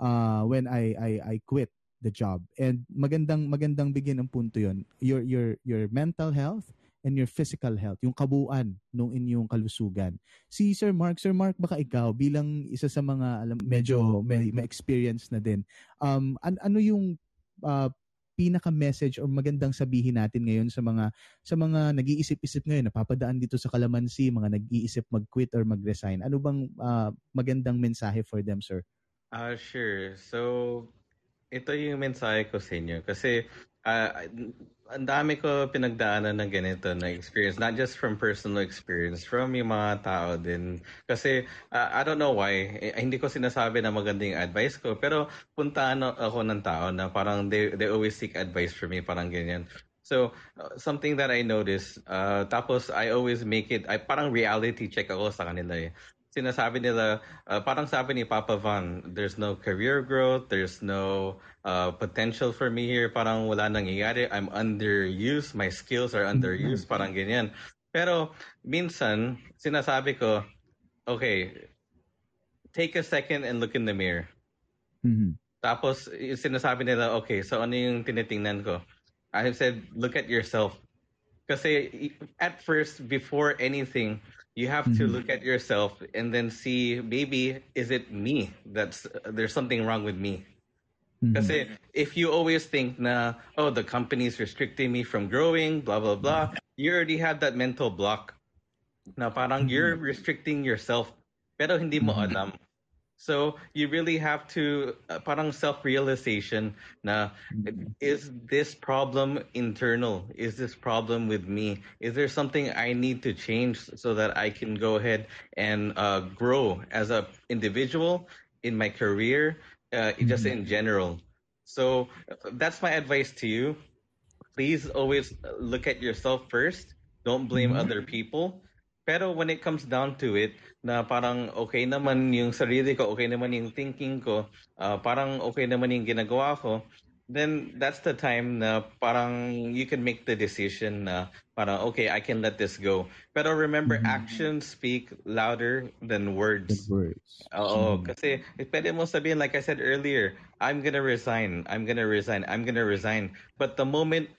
uh, when I I I quit the job. And magandang magandang bigyan ng punto 'yon. Your your your mental health and your physical health, yung kabuuan ng inyong kalusugan. Si Sir Mark, Sir Mark, baka ikaw bilang isa sa mga alam medyo may, may experience na din. Um an- ano yung uh, pinaka-message or magandang sabihin natin ngayon sa mga sa mga nag-iisip-isip ngayon napapadaan dito sa kalamansi, mga nag-iisip mag-quit or mag-resign. Ano bang uh, magandang mensahe for them, sir? Uh, sure. So, ito yung mensahe ko sa inyo. Kasi uh, ang dami ko pinagdaanan ng ganito na experience, not just from personal experience, from yung mga tao din. Kasi uh, I don't know why, eh, hindi ko sinasabi na magandang advice ko, pero puntaan ako ng tao na parang they, they always seek advice from me, parang ganyan. So, uh, something that I noticed, uh, tapos I always make it, I, parang reality check ako sa kanila eh sinasabi nila, uh, parang sabi ni Papa Van, there's no career growth, there's no uh, potential for me here, parang wala nangyayari, I'm underused, my skills are underused, mm-hmm. parang ganyan. Pero minsan, sinasabi ko, okay, take a second and look in the mirror. Mm-hmm. Tapos, sinasabi nila, okay, so ano yung tinitingnan ko? I have said, look at yourself. Kasi at first, before anything, you have to mm-hmm. look at yourself and then see maybe is it me that's there's something wrong with me because mm-hmm. if you always think na oh the company is restricting me from growing blah blah blah you already have that mental block na parang mm-hmm. you're restricting yourself pero hindi mo mm-hmm. alam so you really have to uh, parang self-realization na is this problem internal? Is this problem with me? Is there something I need to change so that I can go ahead and uh, grow as a individual in my career, uh, just in general? So that's my advice to you. Please always look at yourself first. Don't blame mm-hmm. other people. Pero when it comes down to it, na parang okay naman yung sarili ko, okay naman yung thinking ko, uh, parang okay naman yung ginagawa ko, then that's the time na parang you can make the decision na parang okay, I can let this go. Pero remember, mm-hmm. actions speak louder than words. words. Oo, mm-hmm. kasi pwede mo sabihin, like I said earlier, I'm gonna resign, I'm gonna resign, I'm gonna resign. But the moment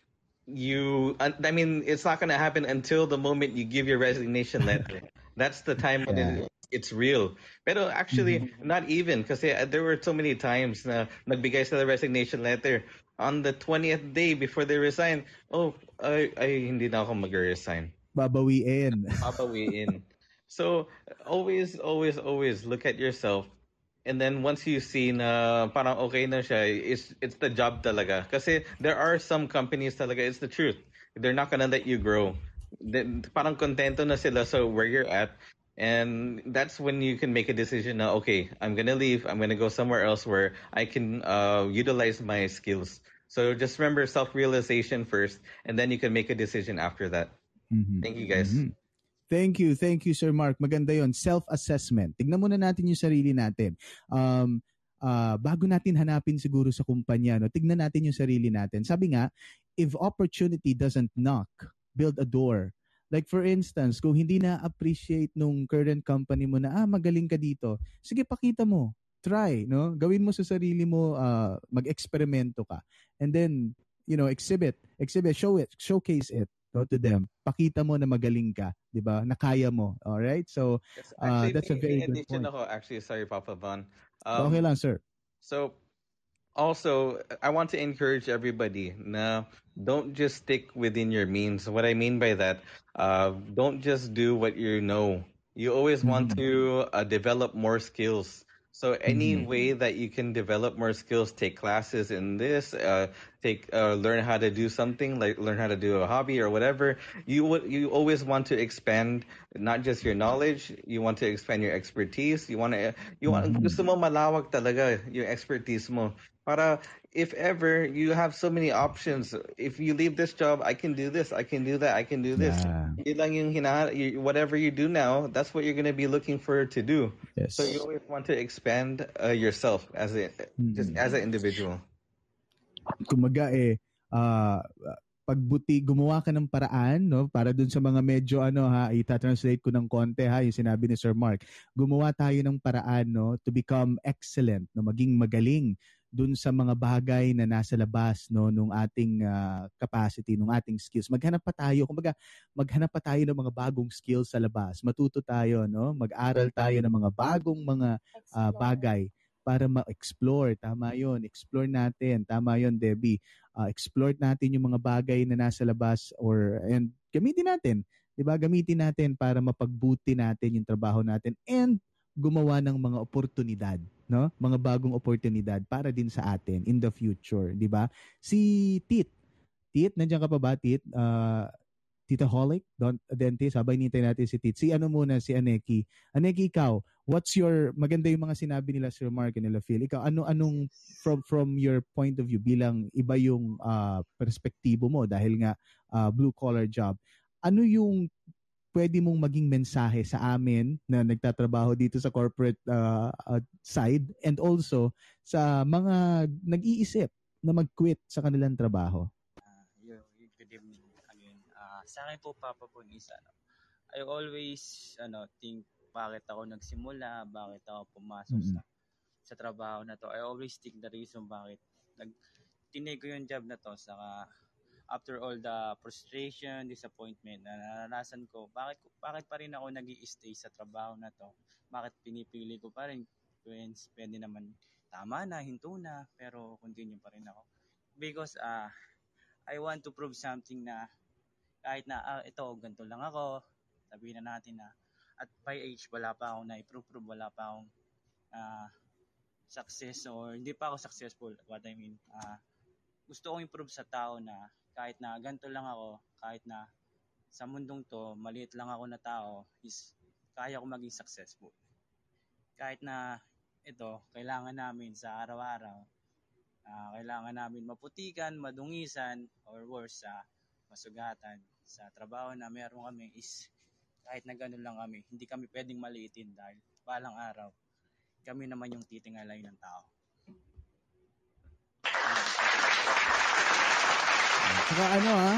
you i mean it's not going to happen until the moment you give your resignation letter that's the time when yeah. it, it's real pero actually mm-hmm. not even because there were so many times na nagbigay sa resignation letter on the 20th day before they resign oh ay, ay hindi na ako mag-resign babawiin babawiin so always always always look at yourself and then once you see na parang okay na siya, it's, it's the job talaga. Kasi there are some companies talaga, it's the truth. They're not gonna let you grow. Then, parang kontento na sila so where you're at. And that's when you can make a decision na, okay, I'm gonna leave, I'm gonna go somewhere else where I can uh, utilize my skills. So just remember self-realization first, and then you can make a decision after that. Mm-hmm. Thank you guys. Mm-hmm. Thank you. Thank you, Sir Mark. Maganda yon Self-assessment. Tignan muna natin yung sarili natin. Um, uh, bago natin hanapin siguro sa kumpanya, no, tignan natin yung sarili natin. Sabi nga, if opportunity doesn't knock, build a door. Like for instance, kung hindi na-appreciate nung current company mo na, ah, magaling ka dito, sige, pakita mo. Try, no? Gawin mo sa sarili mo, uh, mag-eksperimento ka. And then, you know, exhibit, exhibit, show it, showcase it no, to them. Pakita mo na magaling ka, 'di ba? Na kaya mo. All right? So, uh, that's a very good point. Ako, actually, sorry Papa Von. Um, okay lang, sir. So, also, I want to encourage everybody na don't just stick within your means. What I mean by that, uh, don't just do what you know. You always mm-hmm. want to uh, develop more skills. So any mm-hmm. way that you can develop more skills, take classes in this, uh, take uh, learn how to do something like learn how to do a hobby or whatever you would you always want to expand not just your knowledge you want to expand your expertise you want to you want Mhm. gusto mo malawak talaga yung expertise mo para if ever you have so many options if you leave this job i can do this i can do that i can do this Yeah. Yun lang yung whatever you do now that's what you're going to be looking for to do Yes. so you always want to expand uh, yourself as a just Mhm. as an individual kumaga eh ah, pagbuti gumawa ka ng paraan no para dun sa mga medyo ano ha ita-translate ko ng konti ha yung sinabi ni Sir Mark gumawa tayo ng paraan no to become excellent no maging magaling dun sa mga bagay na nasa labas no nung ating ah, capacity nung ating skills maghanap pa tayo kumbaga maghanap pa tayo ng mga bagong skills sa labas matuto tayo no mag-aral tayo ng mga bagong mga ah, bagay para ma-explore. Tama yon Explore natin. Tama yon Debbie. Ah, explore natin yung mga bagay na nasa labas or and gamitin natin. 'Di ba? Gamitin natin para mapagbuti natin yung trabaho natin and gumawa ng mga oportunidad, no? Mga bagong oportunidad para din sa atin in the future, 'di ba? Si Tit. Tit, nandiyan ka pa ba, Tit? Ah, Tita Holic, Don Dentist, habang nintay natin si Tit. Si ano muna, si Aneki. Aneki, ikaw, what's your, maganda yung mga sinabi nila Sir Mark and nila Phil. Ikaw, ano, anong, from, from your point of view, bilang iba yung ah, perspektibo mo dahil nga ah, blue collar job, ano yung pwede mong maging mensahe sa amin na nagtatrabaho dito sa corporate ah, ah, side and also sa mga nag-iisip na mag-quit sa kanilang trabaho? Yo, yo, good evening again. Ah, sa akin po, Papa Bon, is ano, I always ano, think bakit ako nagsimula, bakit ako pumasok Mm-mm. sa sa trabaho na to. I always think the reason bakit nag tinake ko yung job na to saka after all the frustration, disappointment na naranasan ko, bakit bakit pa rin ako nag stay sa trabaho na to? Bakit pinipili ko pa rin? When pwede naman tama na, hinto na, pero continue pa rin ako. Because ah I want to prove something na kahit na ah, ito, ganito lang ako, sabihin na natin na at by age, wala pa akong na-prove, wala pa akong ah, success or hindi pa ako successful, what I mean. ah gusto kong improve sa tao na kahit na ganito lang ako, kahit na sa mundong to, maliit lang ako na tao, is kaya ko maging successful. Kahit na ito, kailangan namin sa araw-araw, ah, kailangan namin maputikan, madungisan, or worse, sa masugatan. Sa trabaho na meron kami is kahit na ganun lang kami, hindi kami pwedeng maliitin dahil balang araw, kami naman yung titingalay ng tao. Saka ano ha,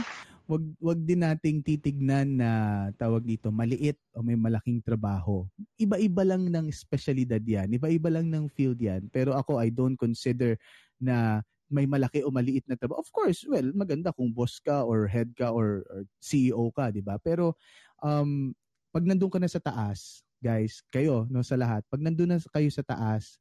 wag wag din nating titignan na tawag dito maliit o may malaking trabaho. Iba-iba lang ng espesyalidad 'yan, iba-iba lang ng field 'yan. Pero ako I don't consider na may malaki o maliit na trabaho. Of course, well, maganda kung boss ka or head ka or, or CEO ka, 'di ba? Pero um pag nandun ka na sa taas, guys, kayo no sa lahat, pag nandun na kayo sa taas,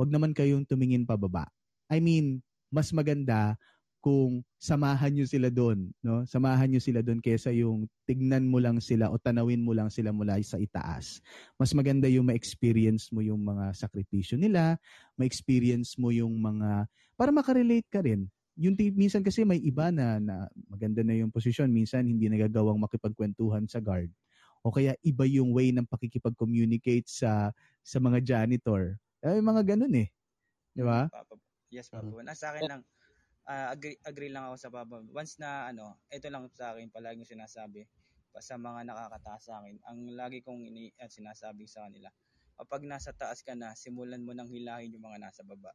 wag naman kayong tumingin pababa. I mean, mas maganda kung samahan nyo sila doon, no? Samahan nyo sila doon kaysa yung tignan mo lang sila o tanawin mo lang sila mula sa itaas. Mas maganda yung ma-experience mo yung mga sakripisyo nila, ma-experience mo yung mga para makarelate ka rin. Yung ti- minsan kasi may iba na, na maganda na yung posisyon, minsan hindi nagagawang makipagkwentuhan sa guard. O kaya iba yung way ng pakikipag-communicate sa sa mga janitor. Ay, mga ganun eh. Di ba? Papa, yes, Papa. Bon. Ah, sa akin lang, ah, agree, agree lang ako sa Papa. Once na, ano, ito lang sa akin palagi yung sinasabi pa sa mga nakakataas sa akin. Ang lagi kong ini, at sinasabi sa kanila, kapag nasa taas ka na, simulan mo nang hilahin yung mga nasa baba.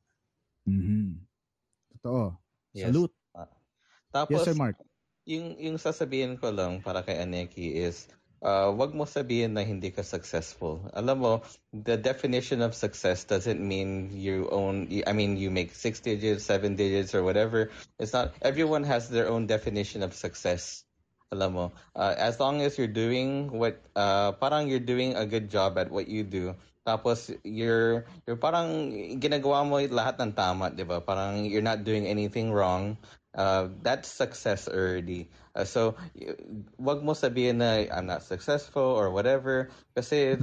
Mhm. Totoo. Yes. Salute. Ah. Tapos, Yes, Sir Mark. yung, yung sasabihin ko lang para kay Aneki is, uh, wag mo sabihin na hindi ka successful. Alam mo, the definition of success doesn't mean you own, I mean, you make six digits, seven digits, or whatever. It's not, everyone has their own definition of success. Alam mo, uh, as long as you're doing what, uh, parang you're doing a good job at what you do, tapos you're, you're parang ginagawa mo lahat ng tama, di ba? Parang you're not doing anything wrong. Uh, that's success already. Uh, so, wag mo sabihin na I'm not successful or whatever. Kasi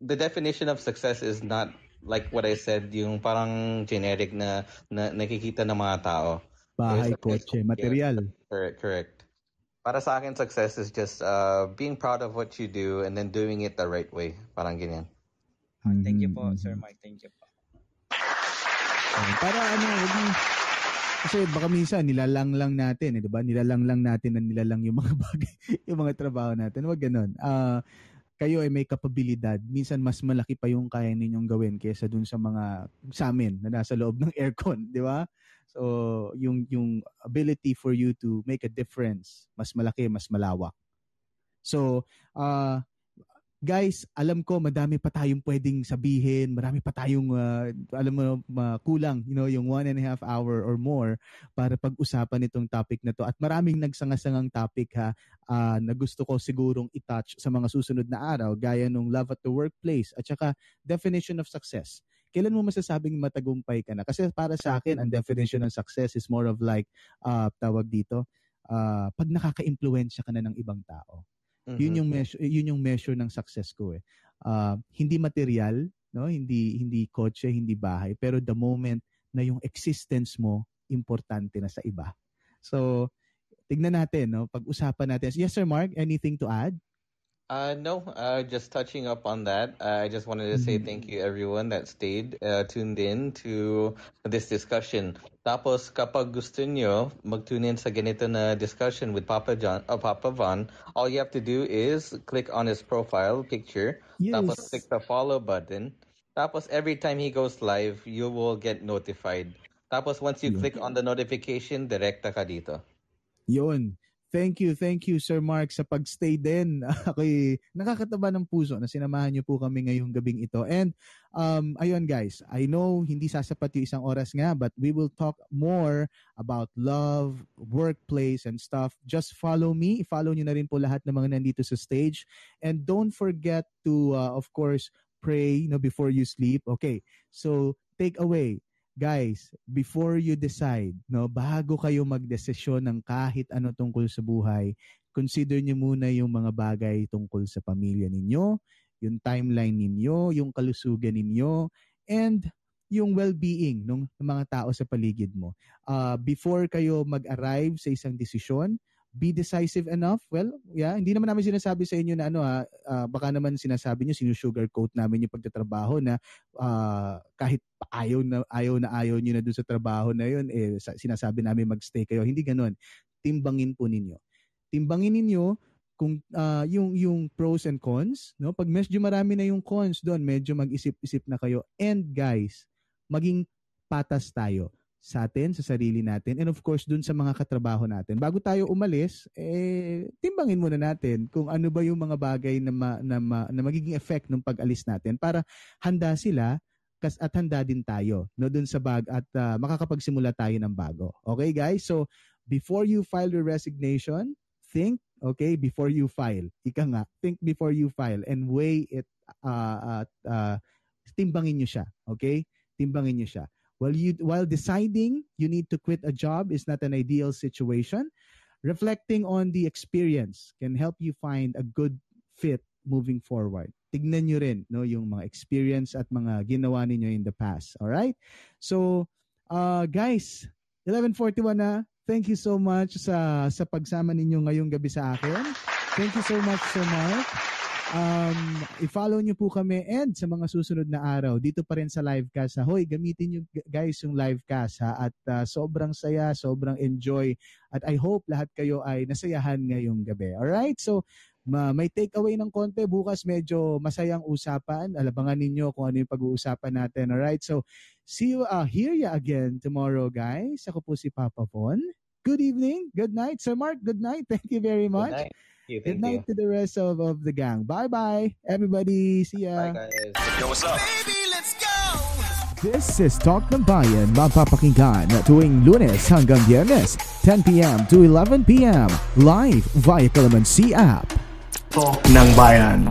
the definition of success is not like what I said, yung parang generic na, na nakikita ng mga tao. Bahay, kotse, yeah. material. Correct, correct. Para sa akin, success is just uh, being proud of what you do and then doing it the right way. Parang ganyan. Ah, thank you po, Sir. Mike. Thank you po. Para ano, huwag kasi baka minsan nilalang lang natin, eh, 'di ba? Nilalang lang natin na nilalang yung mga bagay, yung mga trabaho natin. Huwag ganoon. Ah, kayo ay may kapabilidad. Minsan mas malaki pa yung kaya ninyong gawin kaysa dun sa mga sa amin na nasa loob ng aircon, 'di ba? So, yung yung ability for you to make a difference, mas malaki, mas malawak. So, ah guys, alam ko madami pa tayong pwedeng sabihin, marami pa tayong ah, alam mo ma- kulang, you know, yung one and a half hour or more para pag-usapan itong topic na to. At maraming nagsangasangang topic ha ah, na gusto ko sigurong i-touch sa mga susunod na araw gaya nung love at the workplace at saka definition of success. Kailan mo masasabing matagumpay ka na? Kasi para sa akin, ang definition ng success is more of like, ah, tawag dito, ah, pag nakaka-impluensya ka na ng ibang tao. Yun Mhm. yung measure, yun yung measure ng success ko eh. Ah, hindi material, no? Hindi hindi kotse, hindi bahay, pero the moment na yung existence mo importante na sa iba. So, tignan natin, no? Pag-usapan natin. Yes, Sir Mark, anything to add? Uh, no, uh, just touching up on that. Uh, I just wanted to say thank you everyone that stayed, uh, tuned in to this discussion. Tapos kapag gusto nyo mag-tune in sa ganito na discussion with Papa John, uh, Papa Von, all you have to do is click on his profile picture. Tapos click the follow button. Tapos every time he goes live, you will get notified. Tapos once you Yun. click on the notification, direkta ka dito. Yun. Thank you, thank you Sir Mark sa pagstay din. Ako'y nakakataba ng puso na sinamahan niyo po kami ngayong gabing ito. And um, ayun guys, I know hindi sasapat yung isang oras nga but we will talk more about love, workplace and stuff. Just follow me. Follow niyo na rin po lahat ng mga nandito sa stage. And don't forget to, uh, of course, pray you know, before you sleep. Okay, so take away guys, before you decide, no, bago kayo magdesisyon ng kahit ano tungkol sa buhay, consider niyo muna yung mga bagay tungkol sa pamilya ninyo, yung timeline ninyo, yung kalusugan ninyo, and yung well-being ng mga tao sa paligid mo. Uh, before kayo mag-arrive sa isang desisyon, be decisive enough. Well, yeah, hindi naman namin sinasabi sa inyo na ano ha, ah, baka naman sinasabi niyo sinusugarcoat namin yung pagtatrabaho na ah, kahit ayaw na ayaw na ayaw niyo na doon sa trabaho na yun eh sa- sinasabi namin magstay kayo. Hindi ganoon. Timbangin po ninyo. Timbangin ninyo kung ah, yung yung pros and cons, no? Pag medyo marami na yung cons doon, medyo mag-isip-isip na kayo. And guys, maging patas tayo sa atin, sa sarili natin, and of course, dun sa mga katrabaho natin. Bago tayo umalis, eh, timbangin muna natin kung ano ba yung mga bagay na, ma, na, ma- na magiging effect ng pag-alis natin para handa sila kas at handa din tayo no dun sa bag at ah, makakapagsimula tayo ng bago. Okay guys? So before you file your resignation, think okay before you file. Ika nga, think before you file and weigh it uh, at uh, timbangin niyo siya, okay? Timbangin niyo siya. While you while deciding you need to quit a job is not an ideal situation, reflecting on the experience can help you find a good fit moving forward. Tignan nyo rin no, yung mga experience at mga ginawa ninyo in the past. All right? So, uh, guys, 11:41 na. Thank you so much sa sa pagsama ninyo ngayong gabi sa akin. Thank you so much, Sir Mark. Um, i-follow nyo po kami and sa mga susunod na araw dito pa rin sa livecast ha. Hoy, gamitin nyo guys yung livecast ha at uh, sobrang saya, sobrang enjoy at I hope lahat kayo ay nasayahan ngayong gabi. Alright? So, ma may takeaway ng konti. Bukas medyo masayang usapan. Alabangan ninyo kung ano yung pag-uusapan natin. Alright? So, see you uh, hear you again tomorrow, guys. Ako po si Papa Von. Good evening. Good night. Sir Mark, good night. Thank you very much. Good night. Thank you, Good thank night you. to the rest of, of the gang. Bye-bye, everybody. See ya. Bye guys. Yo, what's up? This is Talk ng Bayan, mapapakinggan tuwing lunes hanggang biyernes, 10pm to 11pm, live via Calamansi app. Talk ng Bayan.